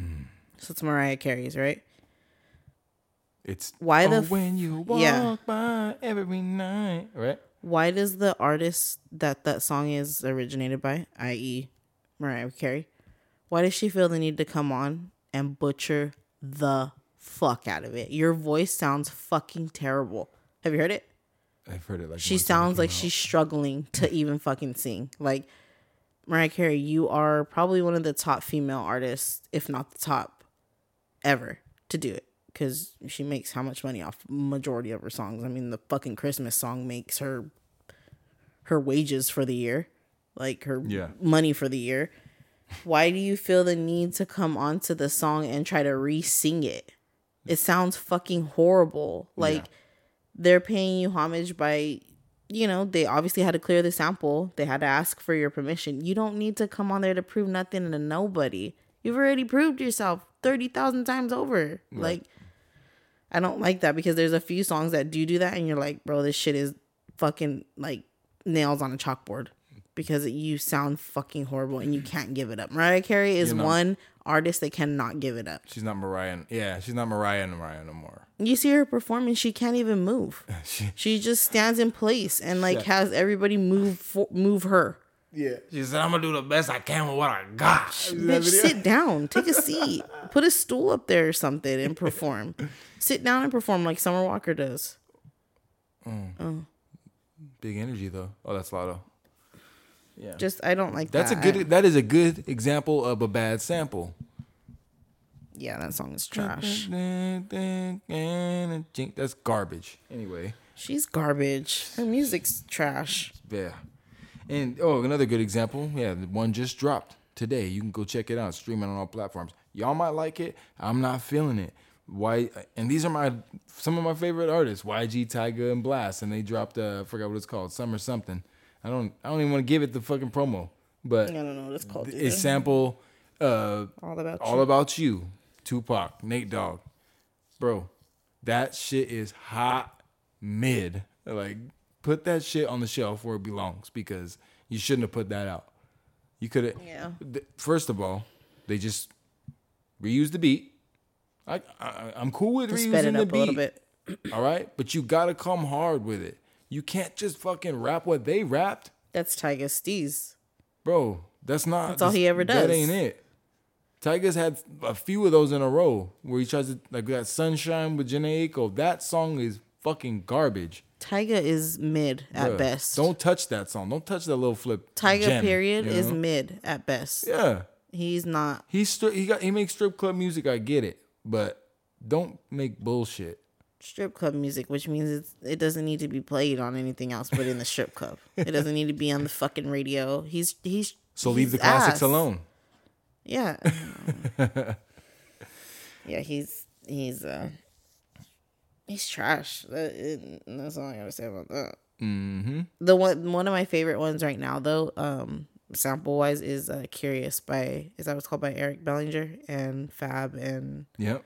Speaker 2: Mm.
Speaker 1: So it's Mariah Carey's, right?
Speaker 2: it's
Speaker 1: Why the
Speaker 2: oh,
Speaker 1: f-
Speaker 2: when you walk
Speaker 1: yeah.
Speaker 2: by every night, right?
Speaker 1: Why does the artist that that song is originated by, i.e., Mariah Carey, why does she feel the need to come on and butcher the fuck out of it? Your voice sounds fucking terrible. Have you heard it?
Speaker 2: I've heard it like
Speaker 1: She sounds like
Speaker 2: came
Speaker 1: she's struggling to even fucking sing. Like Mariah Carey, you are probably one of the top female artists, if not the top, ever to do it. Because she makes how much money off majority of her songs? I mean, the fucking Christmas song makes her her wages for the year, like her
Speaker 2: Yeah.
Speaker 1: money for the year. Why do you feel the need to come onto the song and try to re-sing it? It sounds fucking horrible. Like they're paying you homage by you know they obviously had to clear the sample they had to ask for your permission you don't need to come on there to prove nothing to nobody you've already proved yourself 30,000 times over like i don't like that because there's a few songs that do do that and you're like bro this shit is fucking like nails on a chalkboard because you sound fucking horrible and you can't give it up mariah carey is one artist that cannot give it up
Speaker 2: She's not Mariah. Yeah, she's not Mariah and Mariah no more.
Speaker 1: you see her performing she can't even move
Speaker 2: She,
Speaker 1: she just stands in place and like
Speaker 2: Yeah.
Speaker 1: has everybody move for, move her
Speaker 2: yeah, she said, "I'm gonna do the best I can with what I got."
Speaker 1: bitch sit down take a seat put a stool up there or something and perform sit down and perform like summer walker does mm.
Speaker 2: Oh, Big energy though. Oh, that's Latto. Yeah,
Speaker 1: just i don't like
Speaker 2: that's a good.
Speaker 1: I-
Speaker 2: that is a good example of a bad sample.
Speaker 1: yeah that song is trash
Speaker 2: That's garbage. Anyway,
Speaker 1: she's garbage her music's trash
Speaker 2: yeah. And oh, another good example. Yeah, the one just dropped today. You can go check it out. Streaming on all platforms. Y'all might like it. I'm not feeling it. Why? And these are my some of my favorite artists: YG, Tyga, and Blxst. And they dropped. Uh, I forgot what it's called. Summer something. I don't. I don't even want to give it the fucking promo. But
Speaker 1: i don't know what it's called
Speaker 2: it's sample. Uh,
Speaker 1: all about
Speaker 2: all
Speaker 1: you.
Speaker 2: about you, Tupac, Nate Dogg, bro. That shit is hot mid. Like, put that shit on the shelf where it belongs because you shouldn't have put that out. You could have.
Speaker 1: Yeah.
Speaker 2: First of all, they just reused the beat. I, I I'm cool with
Speaker 1: Just
Speaker 2: reusing the beat.
Speaker 1: a little bit
Speaker 2: All right, but you gotta come hard with it. You can't just fucking rap what they rapped,
Speaker 1: that's Tyga Steez.
Speaker 2: bro. That's not.
Speaker 1: That's all he ever does.
Speaker 2: That ain't it. Tyga's had a few of those in a row where he tries to like that sunshine with Jhené Aiko. That song is fucking garbage.
Speaker 1: Tyga is mid at
Speaker 2: Bruh,
Speaker 1: best
Speaker 2: Don't touch that song. Don't touch that little flip.
Speaker 1: Tyga
Speaker 2: gem,
Speaker 1: period
Speaker 2: you
Speaker 1: is mid at best
Speaker 2: yeah.
Speaker 1: he's not
Speaker 2: He's stri- he got he makes strip club music. I get it, but don't make bullshit.
Speaker 1: strip club music, which means it's, it doesn't need to be played on anything else but in the strip club. It doesn't need to be on the fucking radio. He's he's
Speaker 2: So leave the classics
Speaker 1: ass.
Speaker 2: alone.
Speaker 1: Yeah. yeah, he's he's uh he's trash. That, it, that's all I gotta say about that. Mm-hmm. The one one of my favorite ones right now though, um, sample wise, is uh, "Curious" by is that what's called by Eric Bellinger and Fab and
Speaker 2: Yep.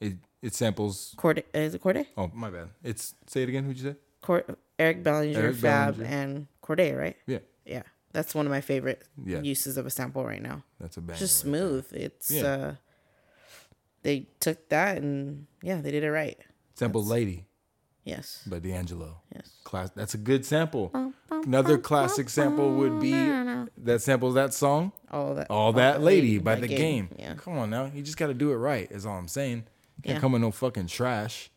Speaker 2: It it samples.
Speaker 1: Corday. Is it Corday?
Speaker 2: Oh my bad. It's say it again. Who'd you say?
Speaker 1: Cor- Eric Bellinger,
Speaker 2: Eric
Speaker 1: Fab,
Speaker 2: Bellinger.
Speaker 1: and Corday, right?
Speaker 2: Yeah,
Speaker 1: Yeah, that's one of my favorite
Speaker 2: Yeah.
Speaker 1: uses of a sample right now.
Speaker 2: that's a bad.
Speaker 1: Just smooth. It's
Speaker 2: Yeah.
Speaker 1: uh, they took that and yeah, they did it right.
Speaker 2: Sample "Lady"
Speaker 1: Yes.
Speaker 2: by D'Angelo.
Speaker 1: Yes.
Speaker 2: Class. That's a good sample. Another classic sample would be that samples that song.
Speaker 1: All that.
Speaker 2: All that lady by the game.
Speaker 1: Yeah.
Speaker 2: Come on now, you just got to do it right. Is all I'm saying. Can't
Speaker 1: Yeah.
Speaker 2: come with no fucking trash.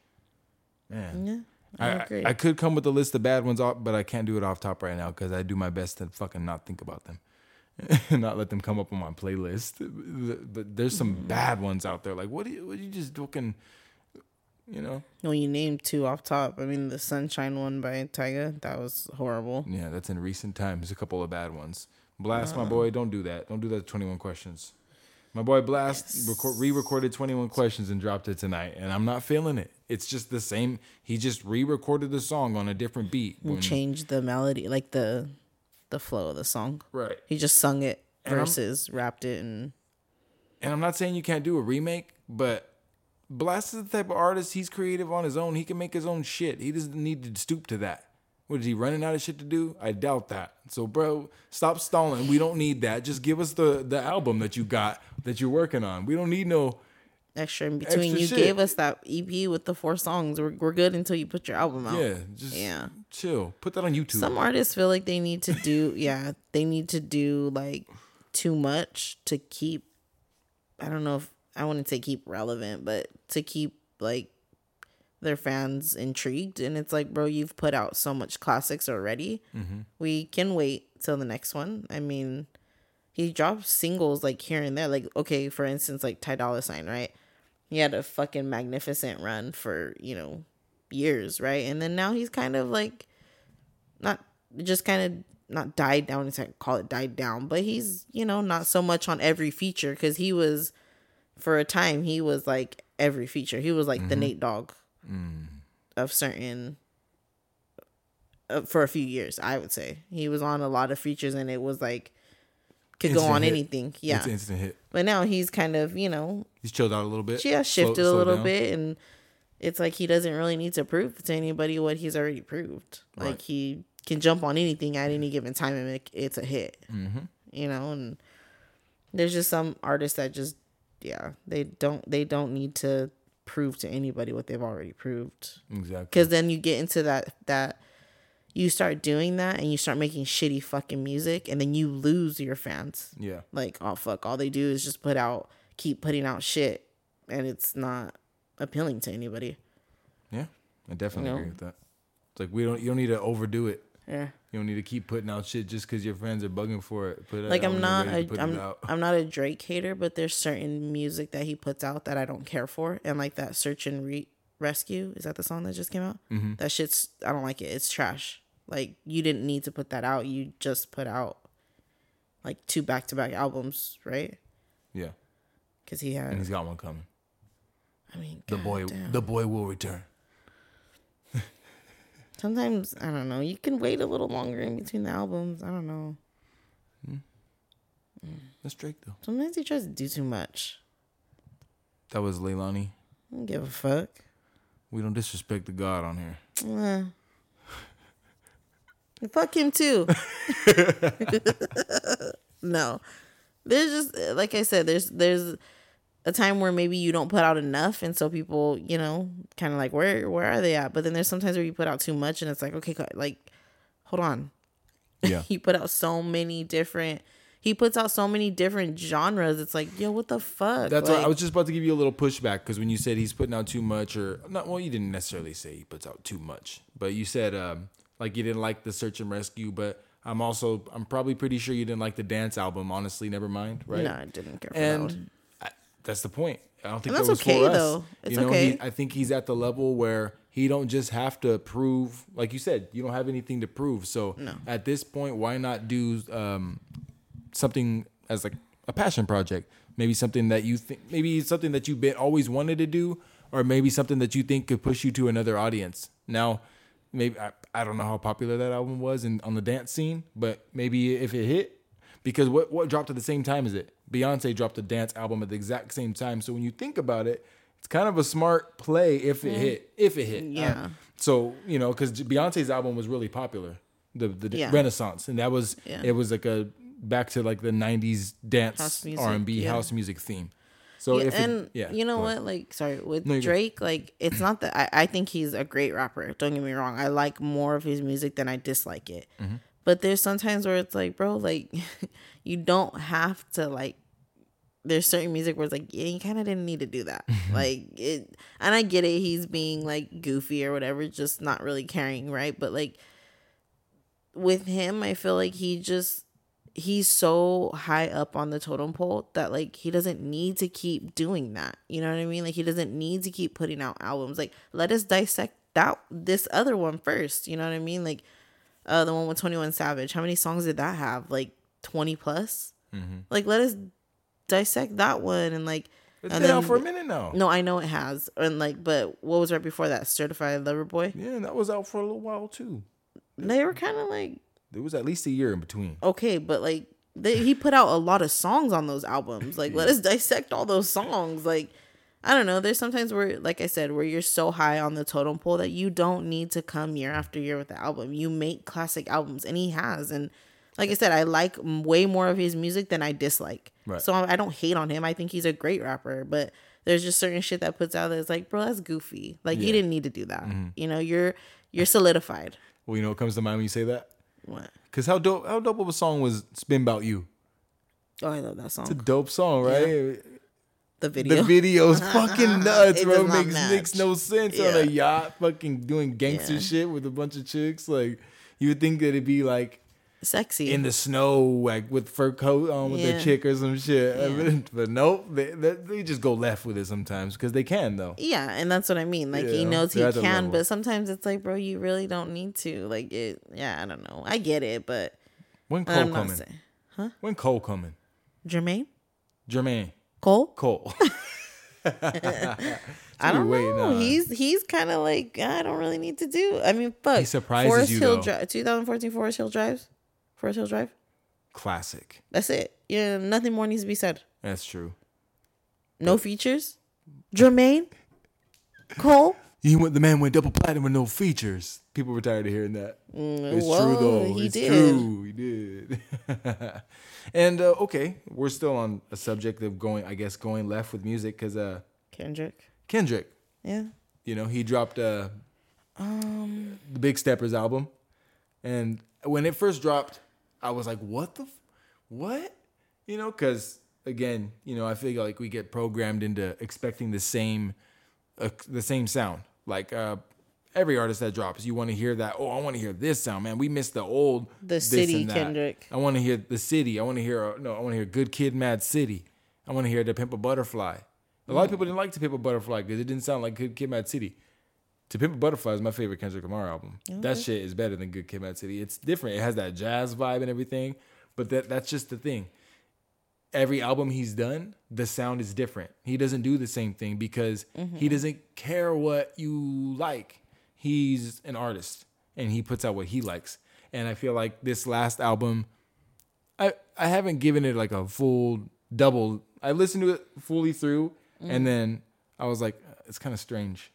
Speaker 2: Man,
Speaker 1: Yeah. I,
Speaker 2: I,
Speaker 1: agree.
Speaker 2: I could come with a list of bad ones, off, but I can't do it off top right now because I do my best to fucking not think about them, not let them come up on my playlist. But there's some
Speaker 1: Mm-hmm.
Speaker 2: bad ones out there. Like, what do you, what you just fucking, you know?
Speaker 1: when you named two off top, I mean the Sunshine one by Tyga, that was horrible.
Speaker 2: Yeah, that's in recent times. A couple of bad ones. Blxst,
Speaker 1: Uh.
Speaker 2: my boy. Don't do that. Don't do that. Twenty One Questions. My boy Blast record, re-recorded 21 questions and dropped it tonight, and I'm not feeling it. It's just the same. He just re-recorded the song on a different beat. when-
Speaker 1: Changed the melody, like the the flow of the song.
Speaker 2: right.
Speaker 1: He just sung it
Speaker 2: And I'm-
Speaker 1: versus rapped it and
Speaker 2: And I'm not saying you can't do a remake, but Blxst is the type of artist. He's creative on his own. He can make his own shit. He doesn't need to stoop to that. What is he running out of shit to do? I doubt that. So, bro, stop stalling. We don't need that. Just give us the the album that you got that you're working on. We don't need no.
Speaker 1: extra in between.
Speaker 2: Extra
Speaker 1: you
Speaker 2: shit.
Speaker 1: gave us that EP with the four songs. We're, we're good until you put your album out.
Speaker 2: Yeah, just
Speaker 1: Yeah.
Speaker 2: chill. Put that on YouTube.
Speaker 1: Some artists feel like they need to do, yeah, they need to do like too much to keep. I don't know if I wouldn't say keep relevant, but to keep like their fans intrigued. And it's like, bro, you've put out so much classics already. Mm-hmm. We can wait till the next one. I mean, he drops singles like here and there. Like, okay, for instance, like Ty Dolla Sign, right? He had a fucking magnificent run for you know years, right? And then now he's kind of like not just kind of not died down. It's like call it died down, but he's you know not so much on every feature because he was for a time he was like every feature. He was like the Nate Dogg of certain. Uh, for a few years, I would say he was on a lot of features, and it was like could go on
Speaker 2: hit.
Speaker 1: anything. Yeah,
Speaker 2: It's an instant hit.
Speaker 1: but now he's kind of you know
Speaker 2: He's chilled out a little bit.
Speaker 1: yeah
Speaker 2: Slow-
Speaker 1: shifted a little
Speaker 2: down.
Speaker 1: bit and it's like he doesn't really need to prove to anybody what he's already proved like he can jump on anything at any given time and make it's a hit
Speaker 2: Mm-hmm.
Speaker 1: you know and there's just some artists that just yeah they don't they don't need to prove to anybody what they've already proved
Speaker 2: Exactly.
Speaker 1: because then you get into that that you start doing that and you start making shitty fucking music and then you lose your fans
Speaker 2: Yeah.
Speaker 1: like oh fuck all they do is just put out keep putting out shit and it's not appealing to anybody
Speaker 2: Yeah. I definitely
Speaker 1: You know?
Speaker 2: agree with that. It's like we don't. You don't need to overdo it.
Speaker 1: Yeah
Speaker 2: You don't need to keep putting out shit just because your friends are bugging for it. Put it
Speaker 1: like i'm not a,
Speaker 2: to
Speaker 1: I'm. I'm not a drake hater but there's certain music that he puts out that i don't care for and like that search and re- rescue is that the song that just came out
Speaker 2: Mm-hmm.
Speaker 1: that shit's i don't like it it's trash like you didn't need to put that out you just put out like two back-to-back albums right
Speaker 2: Yeah.
Speaker 1: because he had
Speaker 2: And he's got one coming.
Speaker 1: i mean
Speaker 2: The boy.
Speaker 1: goddamn.
Speaker 2: The boy will return.
Speaker 1: Sometimes I don't know. You can wait a little longer in between the albums. I don't know.
Speaker 2: That's Drake though.
Speaker 1: Sometimes he tries to do too much.
Speaker 2: That was Leilani.
Speaker 1: I don't give a fuck.
Speaker 2: We don't disrespect the God on here.
Speaker 1: Eh. fuck him too. no, there's just like I said. There's there's a time where maybe you don't put out enough, and so people, you know, kind of like where where are they at? But then there's sometimes where you put out too much, and it's like okay, like hold on.
Speaker 2: Yeah.
Speaker 1: he put out so many different he puts out so many different genres it's like yo what the fuck
Speaker 2: That's
Speaker 1: like,
Speaker 2: why I was just about to give you a little pushback because when you said he's putting out too much, or not, well, you didn't necessarily say he puts out too much, but you said um, like you didn't like the Search and Rescue. But I'm also I'm probably pretty sure you didn't like the dance album. Honestly, never mind, right?
Speaker 1: no i didn't care for that one.
Speaker 2: and that's the point. I don't think
Speaker 1: And
Speaker 2: that was
Speaker 1: okay,
Speaker 2: for us.
Speaker 1: though. It's
Speaker 2: you know,
Speaker 1: okay.
Speaker 2: he, I think he's at the level where he don't just have to prove, like you said, you don't have anything to prove. So at this point, why not do um, something as like a passion project? Maybe something that you think, maybe something that you've been always wanted to do, or maybe something that you think could push you to another audience. Now, maybe I, I don't know how popular that album was in on the dance scene, but maybe if it hit, because what what dropped at the same time is it? Beyonce dropped a dance album at the exact same time. So when you think about it, it's kind of a smart play if it hit. If it hit,
Speaker 1: Yeah.
Speaker 2: Uh, so you know, because Beyonce's album was really popular, the the
Speaker 1: Yeah.
Speaker 2: Renaissance, and that was
Speaker 1: Yeah.
Speaker 2: it was like a back to like the '90s dance R and B
Speaker 1: yeah.
Speaker 2: house music theme. So
Speaker 1: yeah,
Speaker 2: if it-
Speaker 1: and
Speaker 2: yeah,
Speaker 1: you know what like sorry with
Speaker 2: No,
Speaker 1: drake like it's not that I, I think he's a great rapper don't get me wrong i like more of his music than i dislike it
Speaker 2: Mm-hmm.
Speaker 1: But there's sometimes where it's like bro like you don't have to like there's certain music where it's like yeah you kind of didn't need to do that. Like it and i get it he's being like goofy or whatever just not really caring right? But like with him i feel like he just he's so high up on the totem pole that like he doesn't need to keep doing that. You know what i mean? Like he doesn't need to keep putting out albums. Like let us dissect that this other one first. You know what i mean? Like uh the one with 21 savage. How many songs did that have? Like 20 plus like let us dissect that one and like
Speaker 2: It's
Speaker 1: and
Speaker 2: been
Speaker 1: then
Speaker 2: out for a minute now.
Speaker 1: no i know it has. And like but what was right before that? Certified lover boy?
Speaker 2: Yeah, that was out for a little while too.
Speaker 1: they were kind of like
Speaker 2: There was at least a year in between.
Speaker 1: okay but like they, he put out a lot of songs on those albums. Like let us dissect all those songs. Like i don't know. There's sometimes where like i said where you're so high on the totem pole that you don't need to come year after year with the album. You make classic albums and he has. And like i said i like way more of his music than i dislike.
Speaker 2: Right.
Speaker 1: so I, I don't hate on him. I think he's a great rapper but there's just certain shit that puts out that's like bro that's goofy. Like you didn't need to do that. Mm-hmm. You know you're you're solidified.
Speaker 2: Well, you know what comes to mind when you say that?
Speaker 1: what?
Speaker 2: Cause how dope how dope of a song was "Spin About You"?
Speaker 1: oh i love that song.
Speaker 2: It's a dope song, right?
Speaker 1: The video
Speaker 2: The video's fucking nuts,
Speaker 1: It
Speaker 2: bro.
Speaker 1: not
Speaker 2: Makes makes no sense on a yacht, fucking doing gangster
Speaker 1: Yeah.
Speaker 2: shit with a bunch of chicks. Like you would think that it'd be like
Speaker 1: sexy
Speaker 2: in the snow, like with fur coat on with their
Speaker 1: Yeah.
Speaker 2: chick or some shit.
Speaker 1: Yeah.
Speaker 2: But nope, they, they just go left with it sometimes because they can though.
Speaker 1: Yeah, and that's what I mean. Like he knows he
Speaker 2: they're at the
Speaker 1: can, but sometimes it's like, bro, you really don't need to. Like it. Yeah, I don't know. I get it, but
Speaker 2: When Cole coming?
Speaker 1: saying
Speaker 2: When Cole coming?
Speaker 1: Jermaine
Speaker 2: Jermaine
Speaker 1: Cole.
Speaker 2: Cole.
Speaker 1: I don't know.
Speaker 2: on.
Speaker 1: He's he's kind of like ah, I don't really need to do. I mean, fuck.
Speaker 2: He surprises
Speaker 1: Forest
Speaker 2: you,
Speaker 1: Hill
Speaker 2: though.
Speaker 1: Drive, 2014 Forest Hill Drive, Forest Hill Drive.
Speaker 2: Classic.
Speaker 1: That's it. Yeah, nothing more needs to be said.
Speaker 2: That's true.
Speaker 1: No features. Jermaine Cole.
Speaker 2: He went. The man went double platinum with no features. People were tired of hearing that. it's
Speaker 1: well,
Speaker 2: true though.
Speaker 1: he
Speaker 2: it's
Speaker 1: did.
Speaker 2: true. He did. and uh, okay, we're still on a subject of going. I guess going left with music because uh,
Speaker 1: Kendrick.
Speaker 2: Kendrick.
Speaker 1: Yeah.
Speaker 2: You know, he dropped uh,
Speaker 1: Um.
Speaker 2: the Big Steppers album, and when it first dropped, I was like, "What the, f- what?" You know, because again, you know, I feel like we get programmed into expecting the same, uh, the same sound. Like uh, every artist that drops, you want to hear that. Oh, I want to hear this sound, man. We missed the old
Speaker 1: The
Speaker 2: this
Speaker 1: City
Speaker 2: and that."
Speaker 1: Kendrick.
Speaker 2: I want to hear the city. I want to hear uh, no. I want to hear Good Kid, Mad City. I want to hear the Pimp a Butterfly. A lot of people didn't like To Pimp a Butterfly because it didn't sound like Good Kid, Mad City. To Pimp a Butterfly is my favorite Kendrick Lamar album. That shit is better than Good Kid, Mad City. It's different. It has that jazz vibe and everything, but that that's just the thing. Every album he's done, the sound is different. He doesn't do the same thing because he doesn't care what you like. He's an artist and he puts out what he likes. And I feel like this last album, I I haven't given it like a full double. I listened to it fully through, and mm-hmm. then I was like, uh, it's kind of strange.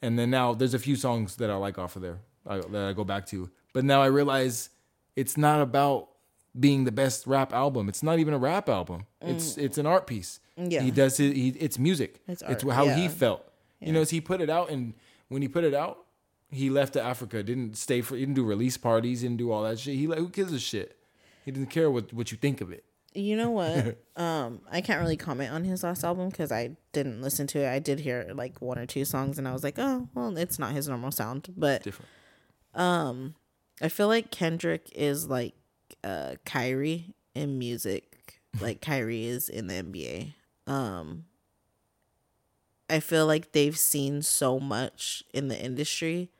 Speaker 2: And then now there's a few songs that I like off of there I, that I go back to. But now I realize it's not about being the best rap album. It's not even a rap album. Mm. It's it's an art piece.
Speaker 1: Yeah.
Speaker 2: he does it. He, it's music.
Speaker 1: It's
Speaker 2: It's,
Speaker 1: art,
Speaker 2: how he
Speaker 1: yeah.
Speaker 2: felt. You know, as he put it out, and when he put it out, he left to Africa. Didn't stay for. He didn't do release parties. Didn't do all that shit. He like who gives a shit. He didn't care what what you think of it.
Speaker 1: You know what? um, I can't really comment on his last album because I didn't listen to it. I did hear like one or two songs, and I was like, oh, well, it's not his normal sound. But
Speaker 2: Different.
Speaker 1: I feel like Kendrick is like uh Kyrie in music, like Kyrie is in the NBA. Um, I feel like they've seen so much in the industry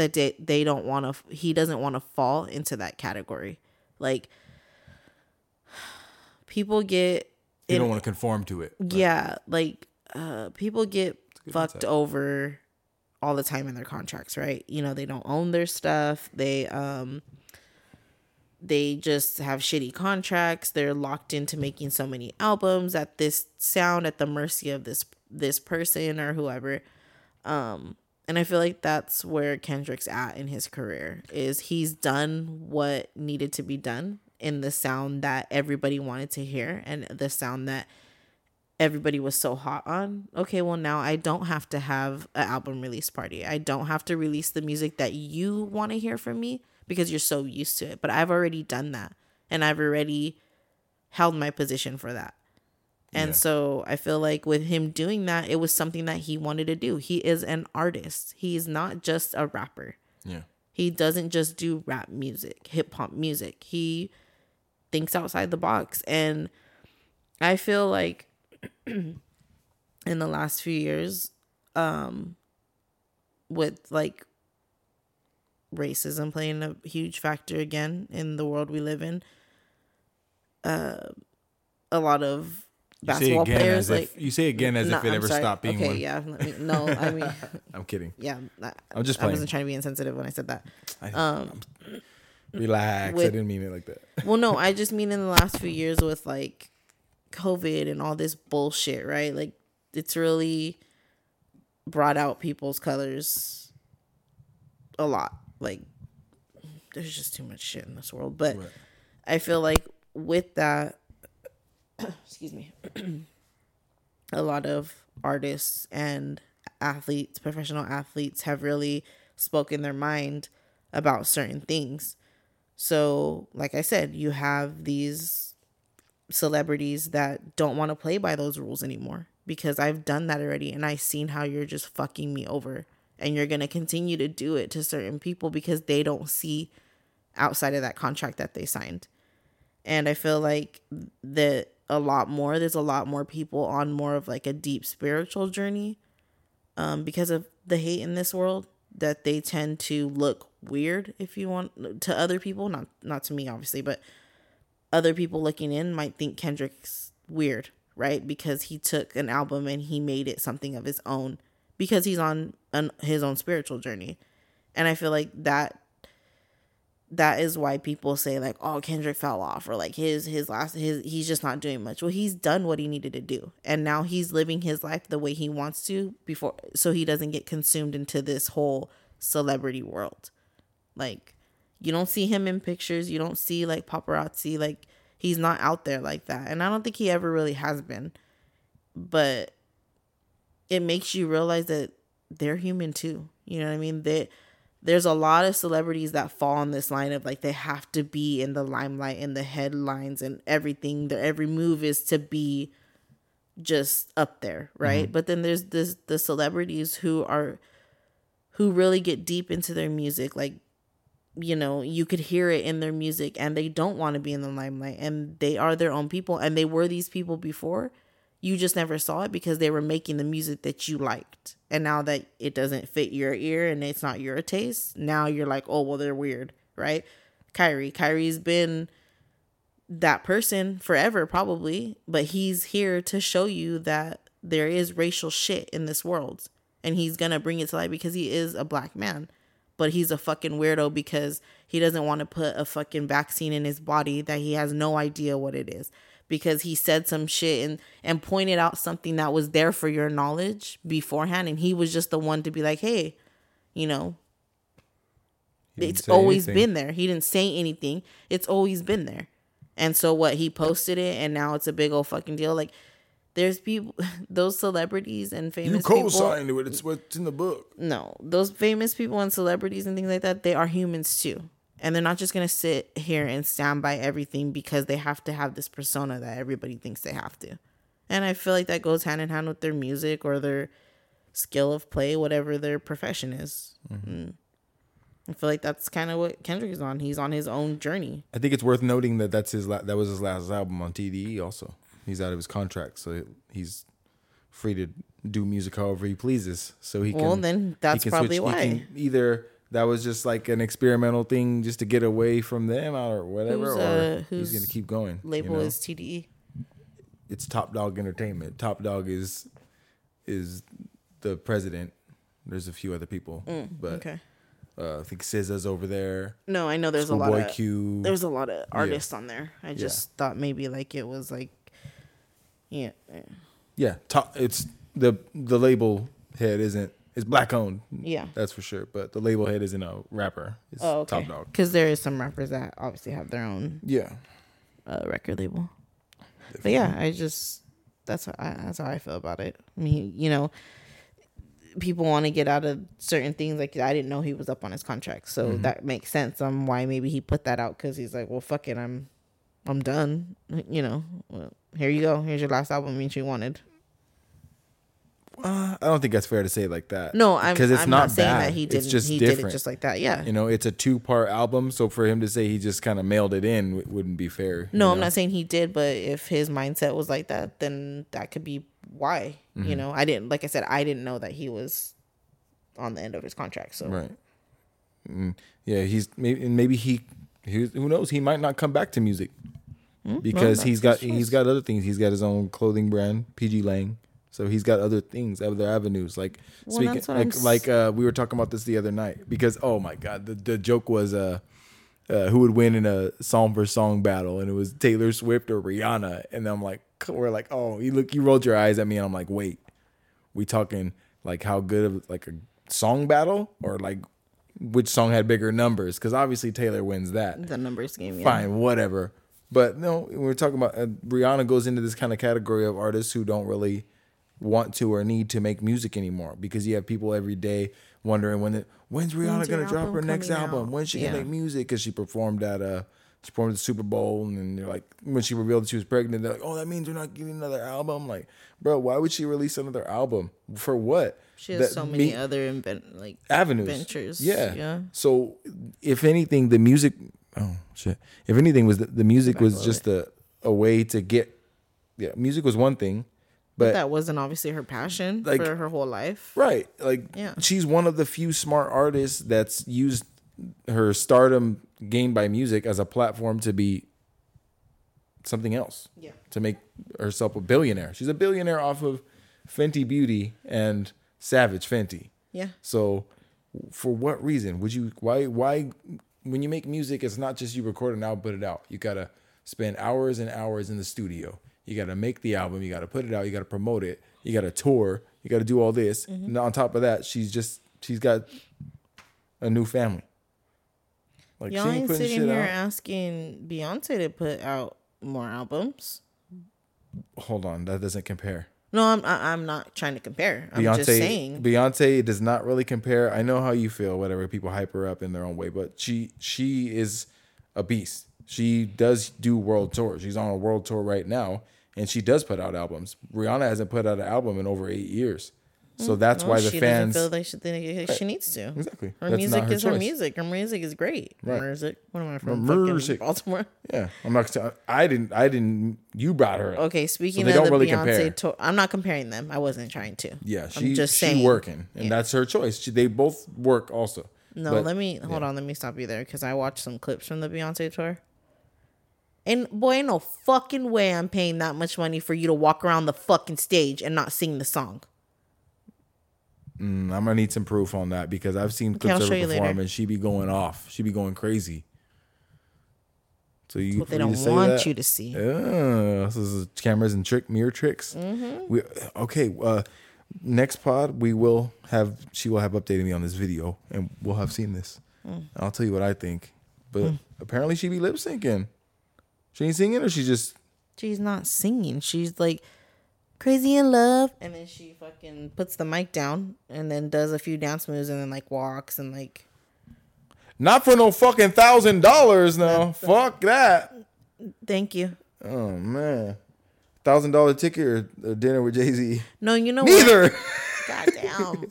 Speaker 1: that they they don't want to. He doesn't want to fall into that category. Like people get
Speaker 2: You don't want to conform to it.
Speaker 1: yeah, like uh people get fucked
Speaker 2: insight.
Speaker 1: over all the time in their contracts, right? You know, they don't own their stuff. They um they just have shitty contracts. They're locked into making so many albums at this sound at the mercy of this this person or whoever. Um and I feel like that's where Kendrick's at in his career is he's done what needed to be done in the sound that everybody wanted to hear and the sound that everybody was so hot on. Okay, well now I don't have to have an album release party. I don't have to release the music that you want to hear from me because you're so used to it. But I've already done that and I've already held my position for that. And
Speaker 2: Yeah.
Speaker 1: so I feel like with him doing that, it was something that he wanted to do. He is an artist. He's not just a rapper.
Speaker 2: Yeah.
Speaker 1: He doesn't just do rap music, hip hop music. He thinks outside the box. And I feel like in the last few years, um, with like racism playing a huge factor again in the world we live in, uh, a lot of basketball
Speaker 2: again
Speaker 1: players like
Speaker 2: if- you say again as if it
Speaker 1: I'm
Speaker 2: ever stopped being
Speaker 1: okay,
Speaker 2: one.
Speaker 1: yeah. let me- no, I mean,
Speaker 2: I'm kidding.
Speaker 1: yeah. I,
Speaker 2: I'm just Playing.
Speaker 1: I wasn't trying to be insensitive when I said that.
Speaker 2: I,
Speaker 1: Um,
Speaker 2: relax. I didn't mean it like that.
Speaker 1: well, no, I just mean in the last few years with like COVID and all this bullshit, right? Like it's really brought out people's colors a lot. Like there's just too much shit in this world. But
Speaker 2: Right.
Speaker 1: I feel like with that, excuse me, a lot of artists and athletes, professional athletes, have really spoken their mind about certain things. So, like I said, you have these celebrities that don't want to play by those rules anymore because I've done that already and I've seen how you're just fucking me over. And you're going to continue to do it to certain people because they don't see outside of that contract that they signed. And I feel like that a lot more, there's a lot more people on more of like a deep spiritual journey um, because of the hate in this world that they tend to look weird if you want to other people. Not not to me obviously but other people looking in might think Kendrick's weird right? Because he took an album and he made it something of his own because he's on an, his own spiritual journey. And I feel like that that is why people say like oh Kendrick fell off or like his his last his he's just not doing much. Well, he's done what he needed to do and now he's living his life the way he wants to before so he doesn't get consumed into this whole celebrity world. Like you don't see him in pictures, you don't see like paparazzi like he's not out there like that. And I don't think he ever really has been. But it makes you realize that they're human too. You know what I mean? They there's a lot of celebrities that fall on this line of like they have to be in the limelight and the headlines and everything. Their every move is to be just up there, mm-hmm. right? But then there's this the celebrities who are who really get deep into their music, like you know, you could hear it in their music and they don't want to be in the limelight and they are their own people and they were these people before. You just never saw it because they were making the music that you liked. And now that it doesn't fit your ear and it's not your taste, now you're like, oh, well, they're weird, right? Kyrie. Kyrie's been that person forever, probably, but he's here to show you that there is racial shit in this world. And he's going to bring it to light because he is a black man. But he's a fucking weirdo because he doesn't want to put a fucking vaccine in his body that he has no idea what it is because he said some shit and and pointed out something that was there for your knowledge beforehand and he was just the one to be like hey you know it's always
Speaker 2: anything.
Speaker 1: been there he didn't say anything it's always been there and so what he posted it and now it's a big old fucking deal like there's people those celebrities and famous
Speaker 2: You
Speaker 1: people
Speaker 2: co-signed it. It's what's in the book.
Speaker 1: no, those famous people and celebrities and things like that, they are humans too. And they're not just going to sit here and stand by everything because they have to have this persona that everybody thinks they have to. And I feel like that goes hand in hand with their music or their skill of play, whatever their profession is. Mm. I feel like that's kind of what Kendrick is on. He's on his own journey.
Speaker 2: I think it's worth noting that that's his la- that was his last album on TDE. Also, he's out of his contract, so he's free to do music however he pleases. So he can
Speaker 1: Well,
Speaker 2: can.
Speaker 1: then that's
Speaker 2: can
Speaker 1: probably
Speaker 2: switch-
Speaker 1: why.
Speaker 2: either that was just like an experimental thing just to get away from them or whatever,
Speaker 1: Who's,
Speaker 2: or
Speaker 1: uh,
Speaker 2: he's gonna keep going. you
Speaker 1: Label
Speaker 2: know?
Speaker 1: is. TDE.
Speaker 2: it's Top Dawg Entertainment. Top Dawg is is the president. There's a few other people, but
Speaker 1: Mm, Okay.
Speaker 2: uh, I think SZA's over there.
Speaker 1: No, I know there's a lot
Speaker 2: Schoolboy
Speaker 1: of
Speaker 2: Q.
Speaker 1: there's a lot of artists on there. I just thought maybe like it was like yeah. yeah.
Speaker 2: Yeah, top. It's the the label head isn't. It's black owned.
Speaker 1: Yeah.
Speaker 2: that's for sure. But the label head isn't a rapper. It's
Speaker 1: Oh, okay.
Speaker 2: Top Dawg.
Speaker 1: Because there is some rappers that obviously have their own
Speaker 2: Yeah,
Speaker 1: uh, record label. But yeah, I just that's how I, that's how I feel about it. I mean, you know, people want to get out of certain things. Like I didn't know he was up on his contract, so that makes sense on why maybe he put that out because he's like, well, fuck it, I'm I'm done. You know, well, here you go. Here's your last album. You wanted.
Speaker 2: Uh, I don't think that's fair to say like that.
Speaker 1: No, I'm
Speaker 2: because it's
Speaker 1: I'm
Speaker 2: not,
Speaker 1: not, saying
Speaker 2: bad.
Speaker 1: that he didn't.
Speaker 2: It's just
Speaker 1: he
Speaker 2: different.
Speaker 1: did it just like that. Yeah.
Speaker 2: you know, it's a two part album. So for him to say he just kind of mailed it in w- wouldn't be fair.
Speaker 1: No, I'm
Speaker 2: know?
Speaker 1: not saying he did, but if his mindset was like that, then that could be why.
Speaker 2: Mm-hmm.
Speaker 1: You know, I didn't, like I said, I didn't know that he was on the end of his contract. So,
Speaker 2: Right. Mm, yeah, he's maybe maybe he, he who knows he might not come back to music. because
Speaker 1: that's
Speaker 2: he's got he's got other things. He's got his own clothing brand, PG Lang. So he's got other things, other avenues. Like
Speaker 1: Well,
Speaker 2: speaking, like like uh, we were talking about this the other night because oh my god, the the joke was uh, uh who would win in a song for song battle, and it was Taylor Swift or Rihanna, and I'm like, we're like, oh, you look, you rolled your eyes at me, and I'm like, wait, we talking like how good of like a song battle or like which song had bigger numbers? Because obviously Taylor wins that
Speaker 1: The numbers game. Yeah.
Speaker 2: fine, whatever. But no, we're talking about uh, Rihanna goes into this kind of category of artists who don't really want to or need to make music anymore because you have people every day wondering when it, when's Rihanna
Speaker 1: When's
Speaker 2: gonna drop her next album?
Speaker 1: out?
Speaker 2: When's she
Speaker 1: Yeah.
Speaker 2: gonna make music? Because she performed at uh she performed at the Super Bowl and then they're like when she revealed she was pregnant, they're like, oh that means we're not getting another album. Like, bro, why would she release another album for what?
Speaker 1: She has
Speaker 2: That
Speaker 1: so many
Speaker 2: me-
Speaker 1: other invent like
Speaker 2: avenues
Speaker 1: ventures.
Speaker 2: yeah
Speaker 1: Yeah.
Speaker 2: so if anything the music oh shit if anything was the, the music was just a, a way to get yeah music was one thing but
Speaker 1: that wasn't obviously her passion
Speaker 2: Like-
Speaker 1: for her whole life.
Speaker 2: right like
Speaker 1: Yeah.
Speaker 2: she's one of the few smart artists that's used her stardom gained by music as a platform to be something else
Speaker 1: Yeah.
Speaker 2: to make herself a billionaire she's a billionaire off of fenty beauty and savage fenty
Speaker 1: Yeah.
Speaker 2: So, for what reason would you? Why? Why? When you make music, it's not just you record an album, put it out. You gotta spend hours and hours in the studio. You gotta make the album. You gotta put it out. You gotta promote it. You gotta tour. You gotta do all this.
Speaker 1: Mm-hmm.
Speaker 2: And on top of that, she's just she's got a new family. Like
Speaker 1: Y'all
Speaker 2: she ain't
Speaker 1: ain't sitting here
Speaker 2: out.
Speaker 1: asking Beyonce to put out more albums.
Speaker 2: Hold on, that doesn't compare.
Speaker 1: No, I'm I'm not trying to compare. I'm
Speaker 2: Beyonce,
Speaker 1: just saying.
Speaker 2: Beyonce does not really compare. I know how you feel. Whatever people hype her up in their own way, but she she is a beast. She does do world tours. She's on a world tour right now, and she does put out albums. Rihanna hasn't put out an album in over eight years, so mm. that's
Speaker 1: Well,
Speaker 2: why the
Speaker 1: she
Speaker 2: fans.
Speaker 1: feel like she, she needs to.
Speaker 2: Exactly.
Speaker 1: Her
Speaker 2: That's
Speaker 1: music
Speaker 2: her
Speaker 1: is her music. Her music is great.
Speaker 2: Right.
Speaker 1: Music. What am I from?
Speaker 2: Music.
Speaker 1: Baltimore.
Speaker 2: yeah, I'm not. I didn't. I didn't. You brought her. Up.
Speaker 1: Okay, speaking
Speaker 2: they
Speaker 1: of the
Speaker 2: really
Speaker 1: Beyonce tour, I'm not comparing them. I wasn't trying to.
Speaker 2: Yeah,
Speaker 1: I'm
Speaker 2: she
Speaker 1: just
Speaker 2: she
Speaker 1: saying.
Speaker 2: working, and
Speaker 1: Yeah.
Speaker 2: that's her choice. She, they both work also.
Speaker 1: No,
Speaker 2: But-
Speaker 1: let me hold on. Let me stop you there because I watched some clips from the Beyonce tour. And boy, no fucking way I'm paying that much money for you to walk around the fucking stage and not sing the song.
Speaker 2: Mm, I'm gonna need some proof on that because I've seen clips of her perform and she be going off. She be going crazy. So you
Speaker 1: What they don't want
Speaker 2: that-
Speaker 1: you to see.
Speaker 2: Uh, this is cameras and trick mirror tricks.
Speaker 1: Mm-hmm.
Speaker 2: We okay. Uh, next pod we will have. She will have updated me on this video, and we'll have seen this.
Speaker 1: Mm.
Speaker 2: I'll tell you what I think. But apparently she be lip syncing. She ain't singing, or she just
Speaker 1: She's not singing. She's like crazy in love, and then she fucking puts the mic down and then does a few dance moves and then like walks and like.
Speaker 2: not for no fucking thousand dollars. now. fuck that.
Speaker 1: Thank you.
Speaker 2: Oh man, thousand dollar ticket or a dinner with Jay Z?
Speaker 1: No, you know what?
Speaker 2: Neither.
Speaker 1: Goddamn.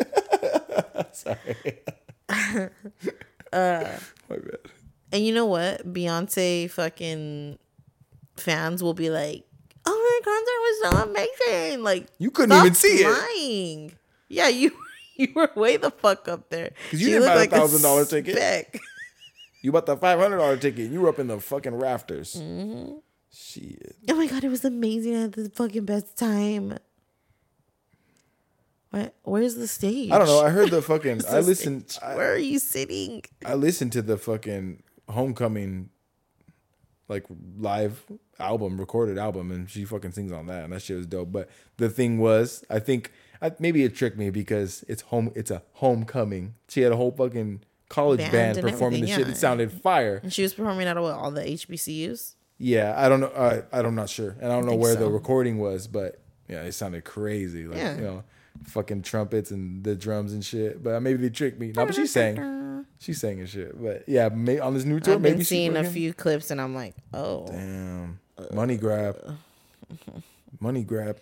Speaker 1: Sorry.
Speaker 2: Uh, My bad.
Speaker 1: And you know what? Beyonce fucking fans will be like, "Oh, her concert was so amazing!" Like
Speaker 2: You couldn't even see it.
Speaker 1: lying. Yeah, you you were way the fuck up there.
Speaker 2: Because you
Speaker 1: She
Speaker 2: didn't buy a $1,000 ticket.
Speaker 1: speck.
Speaker 2: You bought the five hundred dollar ticket. and You were up in the fucking rafters.
Speaker 1: Mm-hmm.
Speaker 2: Shit.
Speaker 1: Oh my god, it was amazing. I had the fucking best time. What? Where's the stage?
Speaker 2: I don't know. I heard the fucking. I listened. I,
Speaker 1: Where are you sitting?
Speaker 2: I listened to the fucking homecoming, like live album, recorded album, and she fucking sings on that, and that shit was dope. But the thing was, I think I, maybe it tricked me because it's home. It's a homecoming. She had a whole fucking college
Speaker 1: Band
Speaker 2: band, performing the
Speaker 1: everything,
Speaker 2: shit. It sounded fire.
Speaker 1: And she was performing at what, all the HBCUs.
Speaker 2: Yeah, I don't know. Uh, I'm not sure, and I don't know
Speaker 1: think
Speaker 2: where the recording was, but yeah, it sounded crazy. Like
Speaker 1: Yeah.
Speaker 2: you know, fucking trumpets and the drums and shit. But maybe they tricked me. No, but she sang. She sang and shit. But yeah, may, on this new tour,
Speaker 1: I've
Speaker 2: maybe
Speaker 1: been seeing a few clips, and I'm like, oh,
Speaker 2: Damn, money grab, money grab.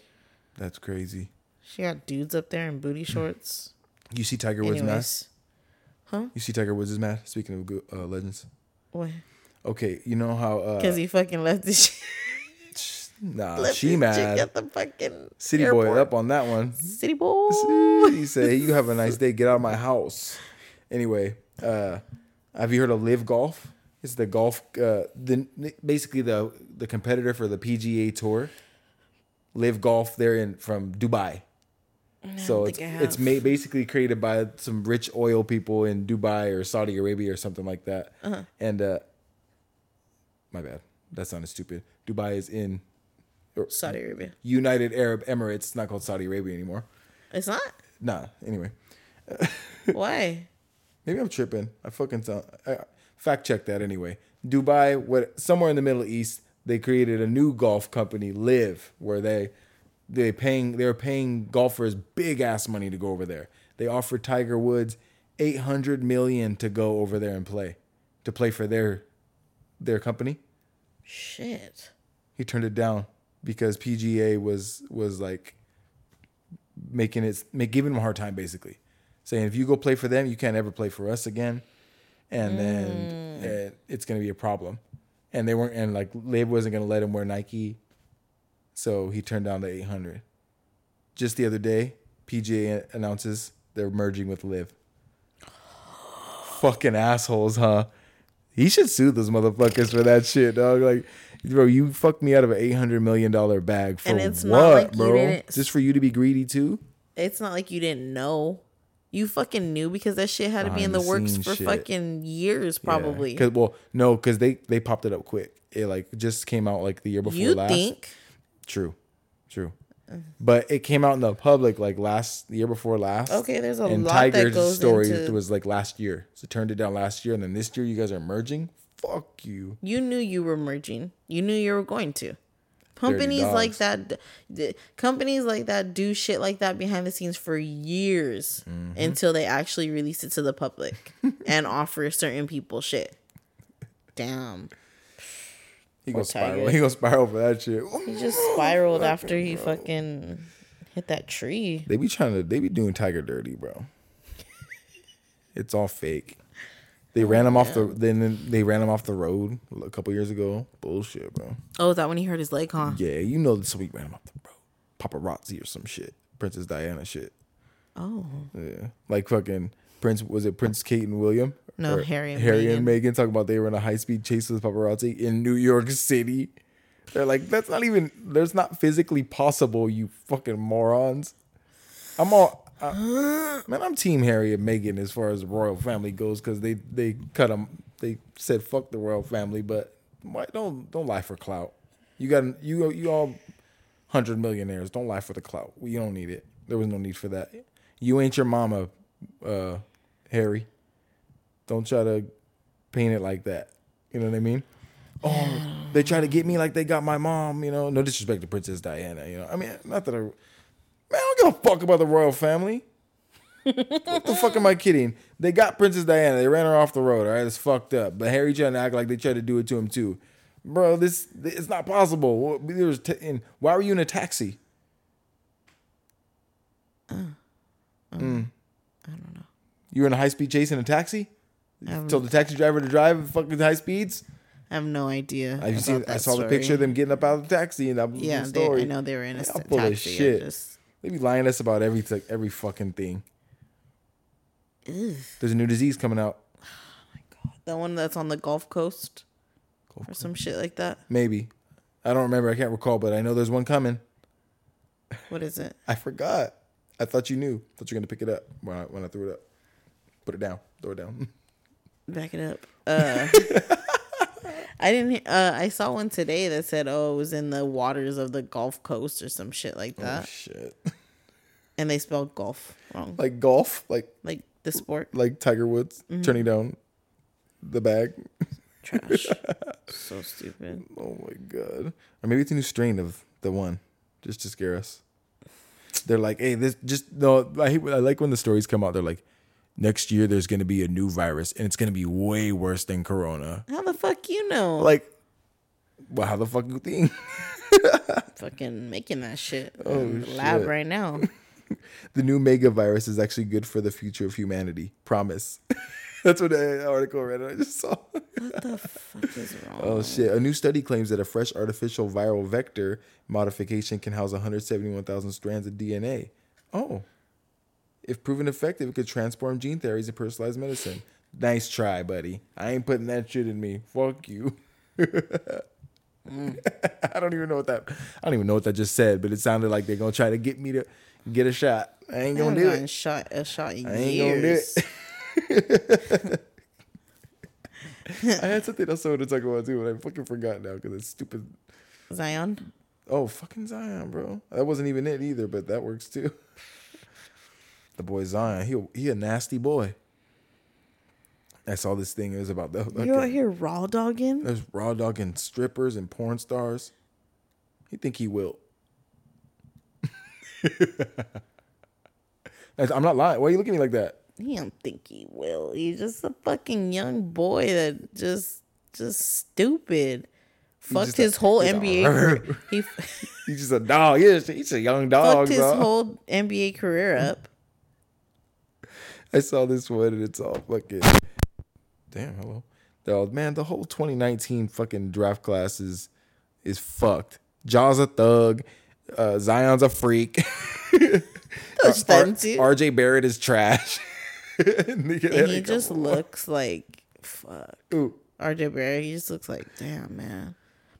Speaker 2: That's crazy.
Speaker 1: she got dudes up there in booty shorts.
Speaker 2: You see Tiger Woods' mask?
Speaker 1: Huh?
Speaker 2: You see Tiger Woods' mask? Speaking of uh, legends.
Speaker 1: what?
Speaker 2: Okay, you know how uh,
Speaker 1: Because he fucking left the shit.
Speaker 2: Nah, she mad.
Speaker 1: at the fucking
Speaker 2: City boy up on that one.
Speaker 1: City boy.
Speaker 2: he said, "Hey, you have a nice day. Get out of my house." Anyway, uh, have you heard of LIV Golf? It's the golf. Uh, the basically the the competitor for the PGA Tour. LIV Golf. They're in from Dubai. So it's it's
Speaker 1: have.
Speaker 2: ma- basically created by some rich oil people in Dubai or Saudi Arabia or something like that.
Speaker 1: Uh-huh.
Speaker 2: And uh, my bad, that sounded stupid. Dubai is in
Speaker 1: Saudi Arabia.
Speaker 2: United Arab Emirates. It's not called Saudi Arabia anymore.
Speaker 1: It's not.
Speaker 2: Nah. Anyway,
Speaker 1: Why?
Speaker 2: maybe I'm tripping. I fucking sound. I, fact check that anyway. Dubai, what somewhere in the Middle East, they created a new golf company, LIV, where they they paying they're paying golfers big ass money to go over there. They offered Tiger Woods 800 million to go over there and play, to play for their their company.
Speaker 1: Shit.
Speaker 2: He turned it down because PGA was was like making it make giving him a hard time basically, saying if you go play for them, you can't ever play for us again, and then uh, it's gonna be a problem. And they weren't and like Liv wasn't gonna let him wear Nike, so he turned down the eight hundred. Just the other day, PGA announces they're merging with LIV. Fucking assholes, huh? He should sue those motherfuckers for that shit, dog. Like, bro, you fucked me out of an eight hundred million dollar bag for
Speaker 1: And it's
Speaker 2: what,
Speaker 1: not like you
Speaker 2: bro?
Speaker 1: didn't-
Speaker 2: Just for you to be greedy too?
Speaker 1: It's not like you didn't know. You fucking knew because that shit had to be in the works for
Speaker 2: scenes
Speaker 1: fucking years, probably.
Speaker 2: Yeah. 'Cause- well, no, because they they popped it up quick. It like just came out like the year before
Speaker 1: you
Speaker 2: last.
Speaker 1: think?
Speaker 2: True, true. Mm. But it came out in the public like last the year before last.
Speaker 1: Okay, there's a
Speaker 2: and
Speaker 1: lot that
Speaker 2: Tiger's
Speaker 1: goes
Speaker 2: story
Speaker 1: into-
Speaker 2: was like last year, so turned it down last year, and then this year you guys are merging. Fuck you.
Speaker 1: You knew you were merging. You knew you were going to. Companies like that, companies like that do shit like that behind the scenes for years
Speaker 2: Mm-hmm.
Speaker 1: until they actually release it to the public and offer certain people shit. Damn,
Speaker 2: He gonna spiral. He gonna spiral for that shit.
Speaker 1: he just spiraled after he fucking hit that tree.
Speaker 2: They be trying to. They be doing Tiger dirty, bro. it's all fake. They ran him off the. Then they ran him off the road a couple years ago. Bullshit, bro.
Speaker 1: Oh, is that when he hurt his leg, huh?
Speaker 2: Yeah, you know this week ran him off the road. Paparazzi or some shit. Princess Diana shit.
Speaker 1: Oh,
Speaker 2: Yeah, like fucking Prince. Was it Prince Kate and William?
Speaker 1: No,
Speaker 2: Or
Speaker 1: Harry and
Speaker 2: Harry and
Speaker 1: Meghan.
Speaker 2: Talking about they were in a high speed chase with paparazzi in New York City. They're like, that's not even. That's not physically possible. You fucking morons. I'm all. Uh, man, I'm Team Harry and Meghan as far as the royal family goes because they they cut them. They said fuck the royal family, but why don't don't lie for clout. You got you you all hundred millionaires. Don't lie for the clout. We don't need it. There was no need for that. You ain't your mama, uh, Harry. Don't try to paint it like that. You know what I mean? Oh, they try to get me like they got my mom. You know, no disrespect to Princess Diana. You know, I mean, not that I, man, I don't give a fuck about the royal family. what the fuck am I kidding? They got Princess Diana. They ran her off the road. All right, it's fucked up. But Harry trying to act like they tried to do it to him too, bro. This it's not possible. What- There was t- and why were you in a taxi? Mm.
Speaker 1: I don't know.
Speaker 2: You were in a high speed chase in a taxi.
Speaker 1: Um,
Speaker 2: Told the taxi driver to drive at fucking high speeds.
Speaker 1: I have no idea. About
Speaker 2: seen? I saw the picture of them getting up out of the taxi, and that was
Speaker 1: Yeah,
Speaker 2: the
Speaker 1: they. I know they were in a
Speaker 2: Y'all full of
Speaker 1: taxi.
Speaker 2: Shit.
Speaker 1: Just,
Speaker 2: They be lying to us about everything, every fucking thing.
Speaker 1: Ugh.
Speaker 2: There's a new disease coming out.
Speaker 1: Oh my god, that one that's on the Gulf Coast
Speaker 2: Gulf
Speaker 1: or some shit like that.
Speaker 2: Maybe. I don't remember. I can't recall, but I know there's one coming.
Speaker 1: What is it?
Speaker 2: I forgot. I thought you knew. thought you were gonna pick it up when I when I threw it up. Put it down. Throw it down.
Speaker 1: Back it up. Uh, I didn't. Uh, I saw one today that said, "Oh, it was in the waters of the Gulf Coast or some shit like that."
Speaker 2: oh shit.
Speaker 1: and they spelled golf wrong, like,
Speaker 2: golf, Like like
Speaker 1: the sport.
Speaker 2: like Tiger Woods
Speaker 1: Mm-hmm.
Speaker 2: turning down the bag.
Speaker 1: Trash. so stupid.
Speaker 2: Oh my god. Or maybe it's a new strain of the one, just to scare us. They're like, hey, this just no. I hate, I like when the stories come out. They're like, next year there's gonna be a new virus, and it's gonna be way worse than Corona.
Speaker 1: How the fuck you know?
Speaker 2: Like, well, how the fuck you think?
Speaker 1: fucking making that shit
Speaker 2: Oh,
Speaker 1: in the lab
Speaker 2: shit.
Speaker 1: right now.
Speaker 2: the new mega virus is actually good for the future of humanity. Promise. That's what the article I read. I just saw.
Speaker 1: What the fuck is wrong?
Speaker 2: Oh shit! A new study claims that a fresh artificial viral vector modification can house 171,000 strands of DNA. Oh, if proven effective, it could transform gene therapies and personalized medicine. Nice try, buddy. I ain't putting that shit in me. Fuck you. I don't even know what that. I don't even know what that just said, but it sounded like they're gonna try to get me to get a shot. I ain't gonna
Speaker 1: haven't
Speaker 2: do it.
Speaker 1: Shot a shot in
Speaker 2: I ain't
Speaker 1: years.
Speaker 2: gonna do it. I had something else I wanted to talk about too, but I fucking forgot now because it's stupid.
Speaker 1: Zion.
Speaker 2: Oh, fucking Zion, bro. That wasn't even it either, but that works too. The boy Zion, he he a nasty boy. I saw this thing. Was about the
Speaker 1: You out here raw dogging?
Speaker 2: there's raw dogging strippers and porn stars. You think he will. I'm not lying. Why are you looking at me like that?
Speaker 1: He don't think he will. He's just a fucking young boy that just just stupid. Fucked
Speaker 2: just a-
Speaker 1: his whole NBA. career. He
Speaker 2: He's just a dog. He's, he's a young dog.
Speaker 1: fucked his whole NBA career up.
Speaker 2: I saw this one and it's all fucking. Damn, hello. All, man, the whole 2019 fucking draft class is, is fucked. Ja's a thug. Uh, Zion's a freak.
Speaker 1: Touch
Speaker 2: R-
Speaker 1: too.
Speaker 2: RJ Barrett is trash.
Speaker 1: And he just looks like fuck.
Speaker 2: Ooh,
Speaker 1: RJ Barrett. He just looks like damn man.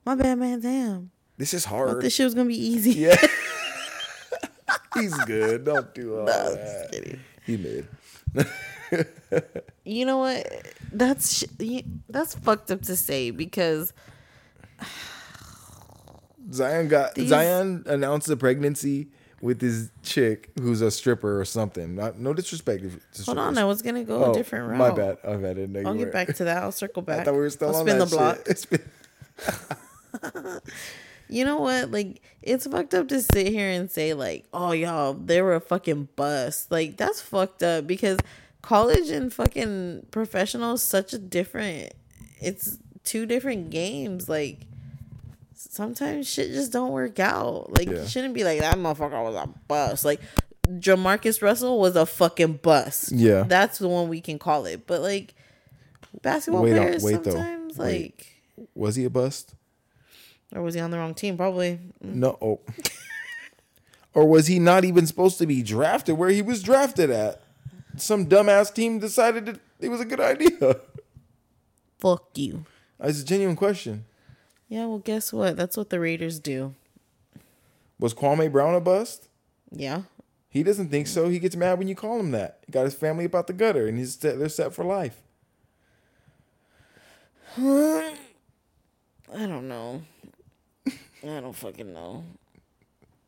Speaker 1: My bad man. Damn.
Speaker 2: this is
Speaker 1: Thought
Speaker 2: hard.
Speaker 1: this shit was gonna be easy.
Speaker 2: Yeah. He's good. Don't do all
Speaker 1: No, I'm
Speaker 2: that.
Speaker 1: just kidding.
Speaker 2: He mid.
Speaker 1: You know what? That's sh- that's fucked up to say because
Speaker 2: Zion got
Speaker 1: These-
Speaker 2: Zion announced a pregnancy with his chick who's a stripper or something. Not, no disrespect.
Speaker 1: hold on. I was gonna go
Speaker 2: Oh,
Speaker 1: a different route.
Speaker 2: My bad. I've had it.
Speaker 1: I'll get back to that. I'll circle back.
Speaker 2: I thought we were still
Speaker 1: I'll
Speaker 2: on
Speaker 1: spin
Speaker 2: that
Speaker 1: the block.
Speaker 2: shit. Spin-
Speaker 1: You know what? Like, it's fucked up to sit here and say, like, oh, y'all, they were a fucking bust. Like, that's fucked up because college and fucking professional is such a different, it's two different games. Like, sometimes shit just don't work out. Like,
Speaker 2: Yeah.
Speaker 1: you shouldn't be like, that motherfucker was a bust. Like, Jamarcus Russell was a fucking bust.
Speaker 2: Yeah.
Speaker 1: That's the one we can call it. But, like, basketball
Speaker 2: Wait,
Speaker 1: players
Speaker 2: wait, though.
Speaker 1: sometimes,
Speaker 2: Wait.
Speaker 1: like,
Speaker 2: Was he a bust?
Speaker 1: Or was he on the wrong team? Probably. Mm.
Speaker 2: No. Oh. or was he not even supposed to be drafted where he was drafted at? Some dumbass team decided that it was a good idea.
Speaker 1: Fuck you.
Speaker 2: Uh, it's a genuine question.
Speaker 1: Yeah, well, guess what? That's what the Raiders do.
Speaker 2: Was Kwame Brown a bust?
Speaker 1: Yeah.
Speaker 2: He doesn't think so. He gets mad when you call him that. He got his family about the gutter, and he's set, they're set for life.
Speaker 1: I don't know. I don't fucking know.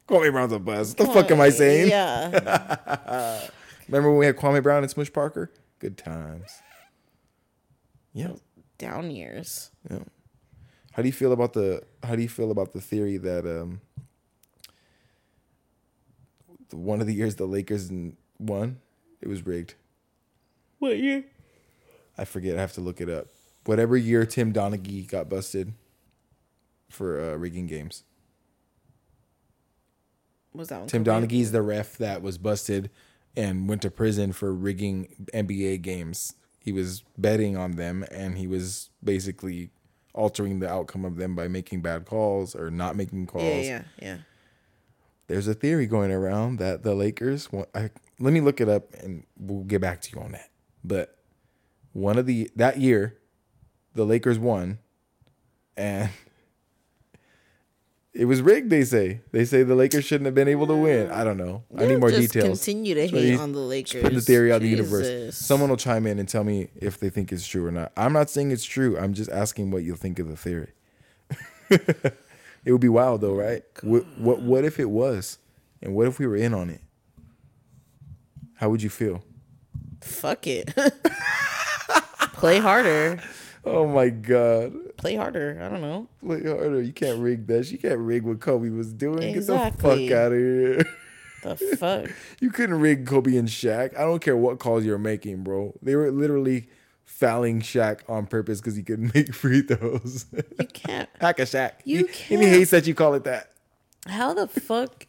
Speaker 2: Kwame Brown's a buzz. What the fuck am I saying?
Speaker 1: Yeah.
Speaker 2: Remember when we had Kwame Brown and Smush Parker? Good times. Yeah.
Speaker 1: Down years.
Speaker 2: Yeah. How do you feel about the How do you feel about the theory that um the- one of the years the Lakers won, it was rigged?
Speaker 1: What year?
Speaker 2: I forget. I have to look it up. Whatever year Tim Donaghy got busted for uh, rigging games.
Speaker 1: Was that one?
Speaker 2: Tim? Donaghy's the ref that was busted and went to prison for rigging NBA games. He was betting on them and he was basically altering the outcome of them by making bad calls or not making calls.
Speaker 1: Yeah, yeah, yeah.
Speaker 2: There's a theory going around that the Lakers. want- I, let me look it up and we'll get back to you on that. But one of the that year, the Lakers won, and it was rigged. They say they say the Lakers shouldn't have been able to win. I don't know. I need more
Speaker 1: just
Speaker 2: details.
Speaker 1: Continue to hate
Speaker 2: you-
Speaker 1: on the Lakers.
Speaker 2: Put the theory out of the universe. Someone will chime in and tell me if they think it's true or not. I'm not saying it's true. I'm just asking what you'll think of the theory. it would be wild though, right? Oh what, what what if it was? And what if we were in on it? How would you feel?
Speaker 1: Fuck it. Play harder.
Speaker 2: Oh my god.
Speaker 1: Play harder. I don't know.
Speaker 2: Play harder. You can't rig that. You can't rig what Kobe was doing. Get the fuck out of here.
Speaker 1: The fuck.
Speaker 2: You couldn't rig Kobe and Shaq. I don't care what calls you're making, bro. They were literally fouling Shaq on purpose because he couldn't make free throws.
Speaker 1: You can't.
Speaker 2: Hack a Shaq.
Speaker 1: You
Speaker 2: He, and he
Speaker 1: can't.
Speaker 2: hates that you call it that.
Speaker 1: How the fuck?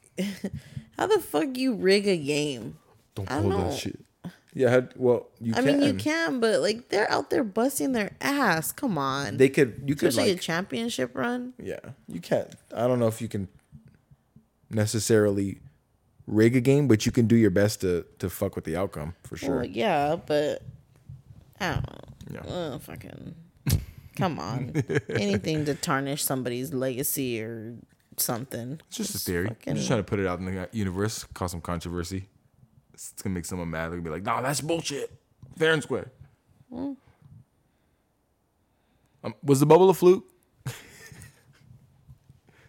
Speaker 1: How the fuck you rig a game?
Speaker 2: Don't
Speaker 1: don't
Speaker 2: that shit. Yeah, how- well, you
Speaker 1: I
Speaker 2: can.
Speaker 1: mean, you can, but like they're out there busting their ass. Come on.
Speaker 2: They could. You could
Speaker 1: Especially
Speaker 2: like.
Speaker 1: a championship run.
Speaker 2: Yeah, you can't. I don't know if you can necessarily rig a game, but you can do your best to to fuck with the outcome for sure.
Speaker 1: Well, yeah, but I don't know.
Speaker 2: Yeah.
Speaker 1: Fucking. Come on. Anything to tarnish somebody's legacy or something.
Speaker 2: It's just a theory. I'm just trying to put it out in the uh, universe, cause some controversy. It's gonna make someone mad. They're gonna be like, "Nah, that's bullshit." Fair and square. Um, was the bubble a fluke?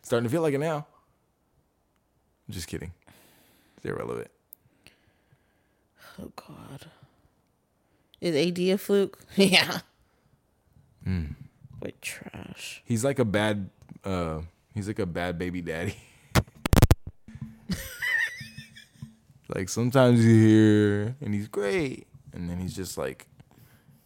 Speaker 2: Starting to feel like it now. I'm just kidding. It's irrelevant.
Speaker 1: Oh God. Is AD a fluke? yeah.
Speaker 2: Hmm.
Speaker 1: What trash.
Speaker 2: He's like a bad. uh He's like a bad baby daddy. like sometimes you hear, and he's great, and then he's just like,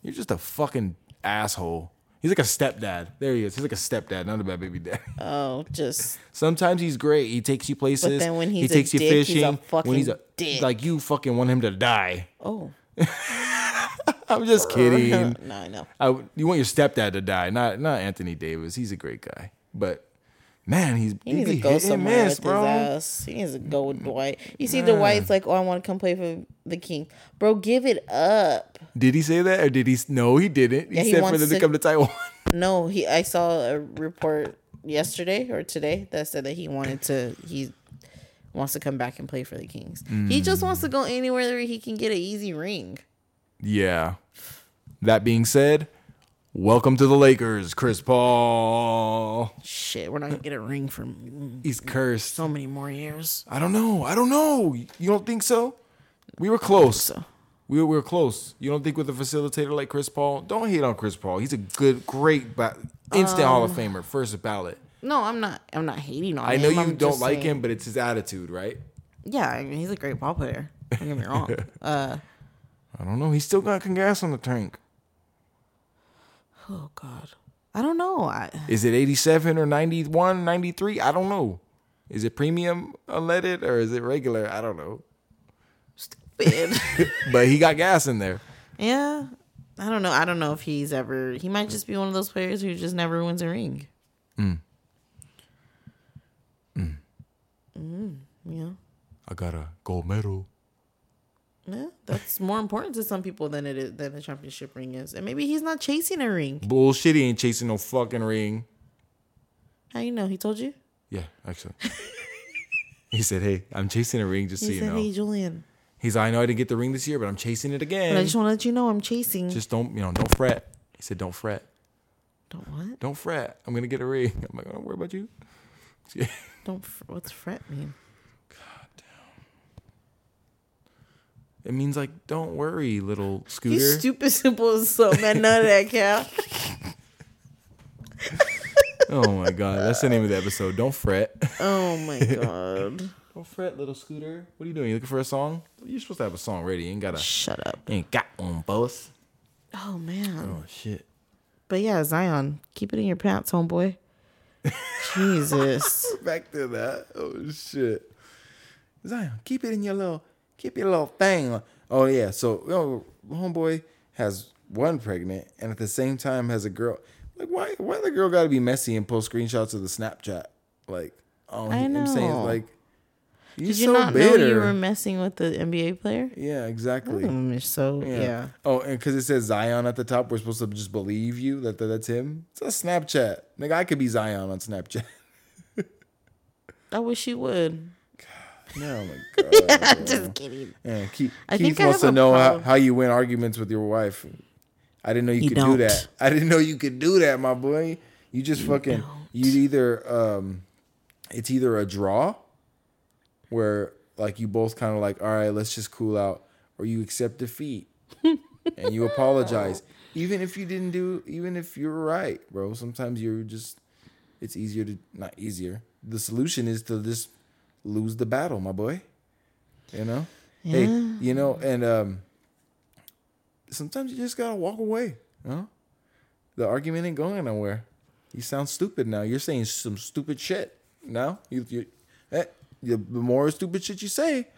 Speaker 2: "You're just a fucking asshole." He's like a stepdad. There he is. He's like a stepdad, not a bad baby dad.
Speaker 1: Oh, just
Speaker 2: Sometimes he's great. He takes you places.
Speaker 1: But then when
Speaker 2: he
Speaker 1: he's a
Speaker 2: takes you
Speaker 1: dick, he's
Speaker 2: fishing.
Speaker 1: a fucking
Speaker 2: when he's a
Speaker 1: dick.
Speaker 2: like you fucking want him to die.
Speaker 1: oh.
Speaker 2: I'm just kidding.
Speaker 1: no, I know.
Speaker 2: I, you want your stepdad to die, not not Anthony Davis. He's a great guy, but man, he's
Speaker 1: He needs
Speaker 2: be
Speaker 1: to go somewhere
Speaker 2: miss,
Speaker 1: with
Speaker 2: bro.
Speaker 1: his ass. He needs to go with Dwight. You see, Dwight's like, "Oh, I want to come play for the King." Bro, give it up.
Speaker 2: Did he say that or did he? No, he didn't. He
Speaker 1: Yeah, he
Speaker 2: said for them to
Speaker 1: to-
Speaker 2: come to Taiwan.
Speaker 1: No, he. I saw a report yesterday or today that said that he wanted to. He wants to come back and play for the Kings. He just wants to go anywhere where he can get an easy ring.
Speaker 2: yeah. That being said, welcome to the Lakers, Chris Paul.
Speaker 1: Shit, we're not gonna get a ring from
Speaker 2: He's cursed.
Speaker 1: so many more years.
Speaker 2: I don't know. I don't know. You don't think so? We were close.
Speaker 1: So
Speaker 2: We were, we were close. You don't think with a facilitator like Chris Paul? Don't hate on Chris Paul. He's a good, great, ba- instant Hall
Speaker 1: Um,
Speaker 2: of Famer, first ballot.
Speaker 1: no, I'm not. I'm not hating on.
Speaker 2: I know you
Speaker 1: I'm
Speaker 2: don't like
Speaker 1: saying-
Speaker 2: him, but it's his attitude, right?
Speaker 1: Yeah, I mean, he's a great ball player. Don't get me wrong. Uh,
Speaker 2: I don't know. He's still got gas on the tank.
Speaker 1: Oh God, I don't know. I
Speaker 2: Is it 87 or 91, 93? I don't know. Is it premium unleaded or is it regular? I don't know.
Speaker 1: stupid.
Speaker 2: But he got gas in there.
Speaker 1: yeah, I don't know. I don't know if he's ever. He might just be one of those players who just never wins a ring. Mm. Yeah.
Speaker 2: I got a gold medal.
Speaker 1: Yeah, that's more important to some people than it is than a championship ring is, and maybe he's not chasing a ring.
Speaker 2: Bullshit. He ain't chasing no fucking ring.
Speaker 1: How you know? He told you.
Speaker 2: Yeah, actually. he said, hey, I'm chasing a ring just so
Speaker 1: He
Speaker 2: you know.
Speaker 1: "Hey, Julian,
Speaker 2: He's like, I know I didn't get the ring this year, but I'm chasing it again.
Speaker 1: but I just want to let you know I'm chasing."
Speaker 2: just don't, you know, don't fret. He said, don't fret.
Speaker 1: don't what?
Speaker 2: Don't fret. I'm going to get a ring. I'm like, don't worry about you.
Speaker 1: Don't. fr- What's fret mean?
Speaker 2: It means like, don't worry, little scooter.
Speaker 1: He's stupid simple as so man. None of that count.
Speaker 2: oh my God. That's the name of the episode. Don't fret.
Speaker 1: Oh my god.
Speaker 2: Don't fret, little scooter. What are you doing? You looking for a song? You're supposed to have a song ready. You ain't got a,
Speaker 1: Shut up.
Speaker 2: you ain't got one, boss.
Speaker 1: Oh man.
Speaker 2: Oh shit.
Speaker 1: But yeah, Zion, keep it in your pants, homeboy. Jesus.
Speaker 2: Back to that. Oh shit. Zion, keep it in your little, keep your little thing. Oh yeah. So, you know, homeboy has one pregnant, and at the same time has a girl. Like, why? Why the girl got to be messy and post screenshots of the Snapchat? Like, oh,
Speaker 1: I
Speaker 2: I'm saying
Speaker 1: know.
Speaker 2: like, you
Speaker 1: Did you
Speaker 2: so
Speaker 1: not
Speaker 2: bitter.
Speaker 1: know you were messing with the NBA player?
Speaker 2: yeah, exactly.
Speaker 1: Mm, so yeah.
Speaker 2: Oh, and because it says Zion at the top, we're supposed to just believe you that, that that's him. It's a Snapchat. Nigga, I could be Zion on Snapchat.
Speaker 1: I wish you would.
Speaker 2: Oh my god.
Speaker 1: Just kidding.
Speaker 2: Yeah, Keith,
Speaker 1: I
Speaker 2: Keith
Speaker 1: think
Speaker 2: wants
Speaker 1: have
Speaker 2: to know how, how you win arguments with your wife. I didn't know you,
Speaker 1: You
Speaker 2: could do
Speaker 1: don't.
Speaker 2: that. I didn't know you could do that, my boy. You just fucking you either um it's either a draw where like you both kind of like, all right, let's just cool out, or you accept defeat and you apologize. Even if you didn't do even if you're right, bro. Sometimes you're just it's easier to not easier. The solution is to just lose the battle, my boy. You know? Hey, you know, and um sometimes you just gotta walk away. You know? The argument ain't going nowhere. You sound stupid now. You're saying some stupid shit now. You, you, eh, you the more stupid shit you say,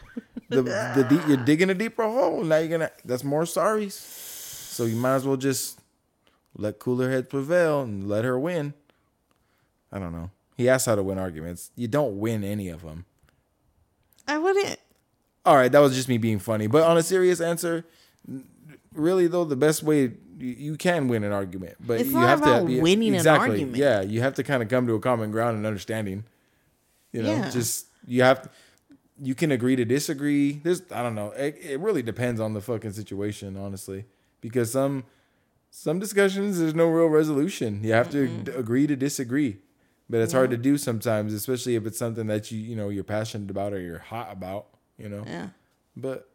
Speaker 2: the the deep, you're digging a deeper hole. Now you're gonna. That's more sorries. So you might as well just let cooler heads prevail and let her win. I don't know. He asked how to win arguments. You don't win any of them.
Speaker 1: I wouldn't.
Speaker 2: All right, that was just me being funny. But on a serious answer, really though the best way you, can win an argument, but
Speaker 1: It's
Speaker 2: you have to be,
Speaker 1: winning an
Speaker 2: exactly,
Speaker 1: argument.
Speaker 2: Yeah, you have to kind of come to a common ground and understanding. You know,
Speaker 1: Yeah.
Speaker 2: just you have to. You can agree to disagree. There's I don't know. It, it really depends on the fucking situation, honestly, because some some discussions there's no real resolution. You have to agree to disagree, but it's hard to do sometimes, especially if it's something that you you know you're passionate about or you're hot about. You know,
Speaker 1: Yeah.
Speaker 2: but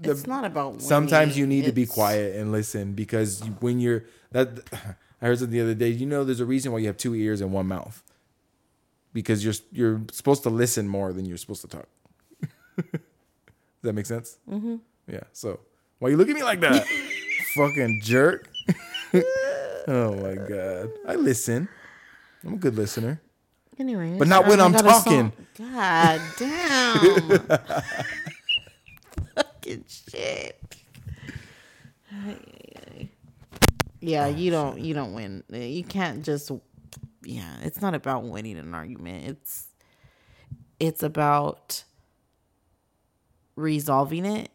Speaker 2: the-
Speaker 1: it's not about
Speaker 2: sometimes you
Speaker 1: winning,
Speaker 2: need to be quiet and listen because when you're that I heard something the other day. You know, there's a reason why you have two ears and one mouth because you're you're supposed to listen more than you're supposed to talk. Does that make sense? Mm-hmm. Yeah. So why you look at me like that, fucking jerk? oh my god, I listen. I'm a good listener.
Speaker 1: Anyway,
Speaker 2: But not when I'm talking.
Speaker 1: God damn. Fucking shit. Yeah, you don't you don't win. You can't just yeah, it's not about winning an argument. It's it's about resolving it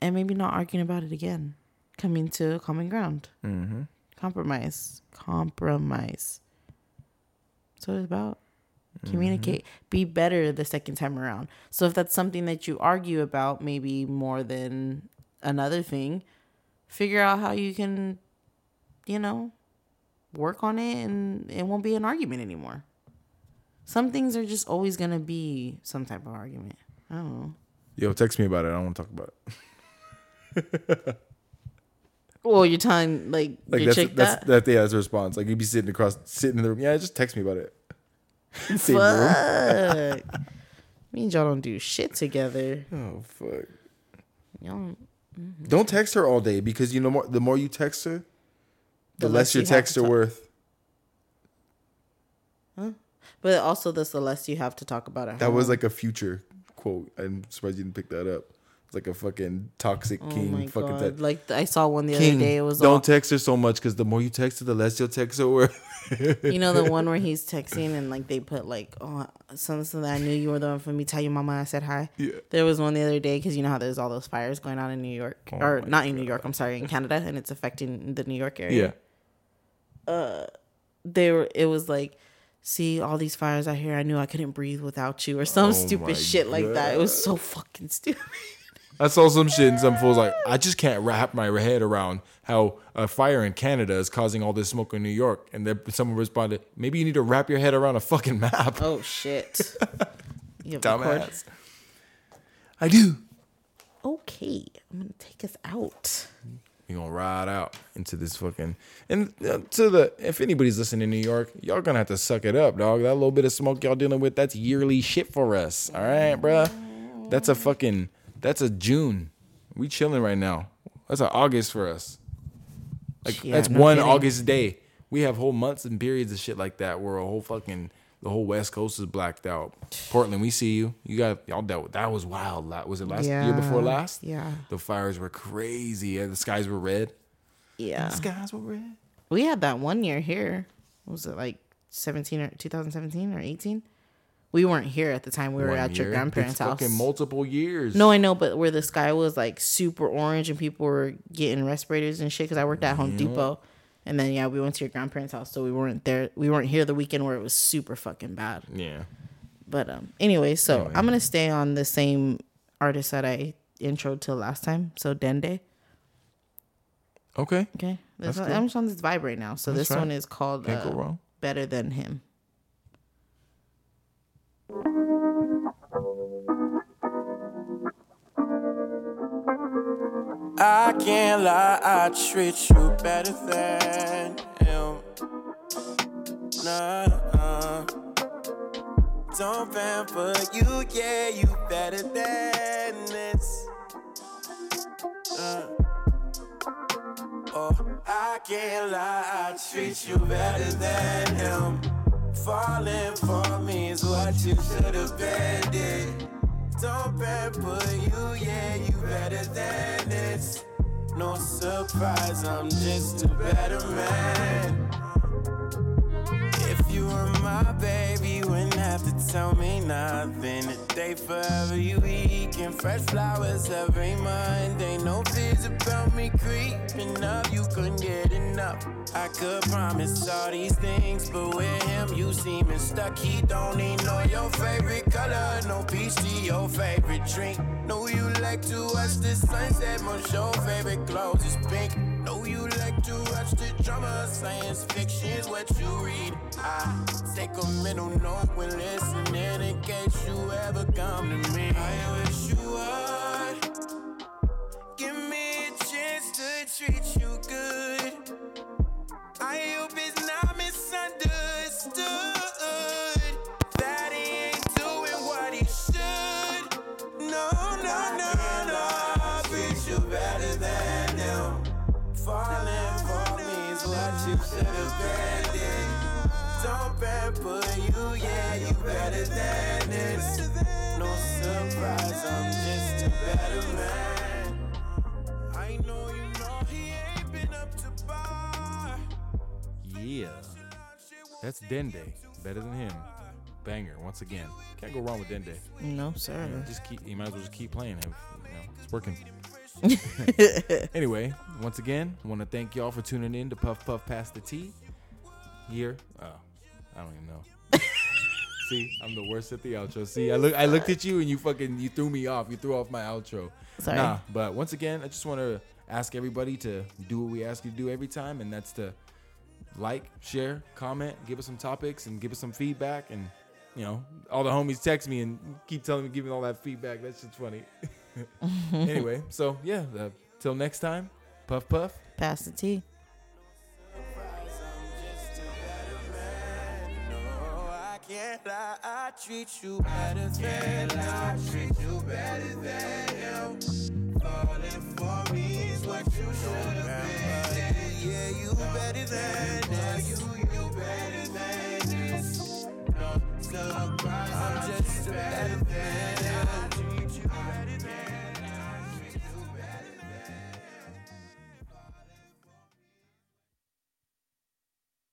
Speaker 1: and maybe not arguing about it again. Coming to a common ground. Mm-hmm. Compromise. Compromise. That's what it's about. Mm-hmm. Communicate. Be better the second time around. So if that's something that you argue about, maybe more than another thing, figure out how you can, you know, work on it and it won't be an argument anymore. Some things are just always gonna be some type of argument. I don't know.
Speaker 2: Yo, text me about it. I don't want to talk about it.
Speaker 1: Well, you're telling like,
Speaker 2: Like
Speaker 1: your
Speaker 2: that's
Speaker 1: chick
Speaker 2: that's
Speaker 1: that.
Speaker 2: that yeah, that's a response. Like you'd be sitting across sitting in the room. Yeah, just text me about it. Same.
Speaker 1: Fuck. Means y'all don't do shit together.
Speaker 2: Oh fuck.
Speaker 1: Y'all mm-hmm.
Speaker 2: Don't text her all day because you know more the more you text her, the,
Speaker 1: The
Speaker 2: less
Speaker 1: less
Speaker 2: your
Speaker 1: you
Speaker 2: texts are worth.
Speaker 1: But also, this the less you have to talk about it.
Speaker 2: That was like a future quote. I'm surprised you didn't pick that up. It's like a fucking toxic
Speaker 1: oh
Speaker 2: king
Speaker 1: my
Speaker 2: fucking
Speaker 1: god!
Speaker 2: text.
Speaker 1: Like I saw one the
Speaker 2: King,
Speaker 1: other day. It was
Speaker 2: don't
Speaker 1: all,
Speaker 2: text her so much because the more you text her, the less your texts are worth.
Speaker 1: you know the one where he's texting and like they put like oh something that I knew you were the one for me. Tell your mama I said hi.
Speaker 2: Yeah.
Speaker 1: There was one the other day because you know how there's all those fires going on in New York
Speaker 2: Oh
Speaker 1: or
Speaker 2: my
Speaker 1: not in New York. I'm sorry, in Canada, and it's affecting the New York area.
Speaker 2: yeah.
Speaker 1: Uh, They were. It was like. See all these fires out here. I knew I couldn't breathe without you, or some
Speaker 2: Oh
Speaker 1: stupid shit like that. It was so fucking stupid.
Speaker 2: I saw some shit and some fools like, I just can't wrap my head around how a fire in Canada is causing all this smoke in New York. And then someone responded, maybe you need to wrap your head around a fucking map.
Speaker 1: Oh shit! You have?
Speaker 2: Dumbass. I do.
Speaker 1: Okay, I'm gonna take us out.
Speaker 2: We're gonna ride out into this fucking and uh, to the if anybody's listening in New York, y'all gonna have to suck it up, dog. That little bit of smoke y'all dealing with, that's yearly shit for us. All right, bruh. That's a fucking that's a June. We chilling right now. That's an August for us. Like
Speaker 1: Yeah,
Speaker 2: that's
Speaker 1: no
Speaker 2: one
Speaker 1: kidding.
Speaker 2: August day. We have whole months and periods of shit like that where a whole fucking the whole West Coast is blacked out. Portland, we see you. You got y'all dealt with that was wild. Was it last year before last?
Speaker 1: yeah.
Speaker 2: The fires were crazy. Yeah, the skies were red.
Speaker 1: Yeah,
Speaker 2: The skies were red.
Speaker 1: we had that one year here. What was it like 17 or 2017 or 18? We weren't here at the time. We were
Speaker 2: One
Speaker 1: at your
Speaker 2: year.
Speaker 1: grandparents'
Speaker 2: It's
Speaker 1: house.
Speaker 2: Fucking multiple years.
Speaker 1: No, I know, but where the sky was like super orange and people were getting respirators and shit. Because I worked at Home Depot, and then yeah, we went to your grandparents' house, so we weren't there. We weren't here the weekend where it was super fucking bad.
Speaker 2: Yeah.
Speaker 1: But um, anyway, so
Speaker 2: Anyway.
Speaker 1: I'm gonna stay on the same artist that I introed to last time. So Dende.
Speaker 2: Okay.
Speaker 1: Okay, this
Speaker 2: That's
Speaker 1: one,
Speaker 2: cool.
Speaker 1: I'm just on this vibe right now. So
Speaker 2: That's
Speaker 1: this
Speaker 2: right.
Speaker 1: one is called
Speaker 2: Can't go
Speaker 1: uh,
Speaker 2: wrong.
Speaker 1: "Better Than Him."
Speaker 3: I can't lie, I treat you better than him. Nah. Don't pamper you, yeah, you better than this. Uh, oh, I can't lie, I treat you better than him. Falling for me is what you should have been did. Don't pamper you, yeah, you better than this. No surprise, I'm just a better man. If you were my baby, have to tell me nothing. Today, forever, you eating fresh flowers every Monday. No fears about me creeping up, you couldn't get enough. I could promise all these things, but with him, you seeming stuck. He don't even know your favorite color. No peach tea, your favorite drink. Know you like to watch the sunset, most your favorite clothes is pink. Know you like to watch the drama, science fiction's what you read. I take a middle note when listening in case you ever come to me. I wish you would give me a chance to treat you good. I hope it's Don't you, yeah, you better than this. No surprise, I'm just a better man. I know you know he ain't been up to bar.
Speaker 2: Yeah. That's Dende. Better than him. Banger, once again. Can't go wrong with Dende.
Speaker 1: No, sir.
Speaker 2: Just keep you might as well just keep playing him. You know, it's working. anyway, once again, I want to thank y'all for tuning in to Puff Puff Pass the Tea. Here. Oh, I don't even know. See, I'm the worst at the outro. See, I look I looked at you and you fucking you threw me off. You threw off my outro.
Speaker 1: Sorry.
Speaker 2: Nah, but once again, I just want to ask everybody to do what we ask you to do every time, and that's to like, share, comment, give us some topics, and give us some feedback. And you know, all the homies text me and keep telling me, giving all that feedback. That's just funny. anyway, so yeah, uh, till next time, puff puff.
Speaker 1: Pass the tea.
Speaker 3: can't lie, I treat you better than him. I treat you better than him. Falling for me is what you should have been. Yeah, you better than this. You, you better than this. No surprise, I'm just better than him.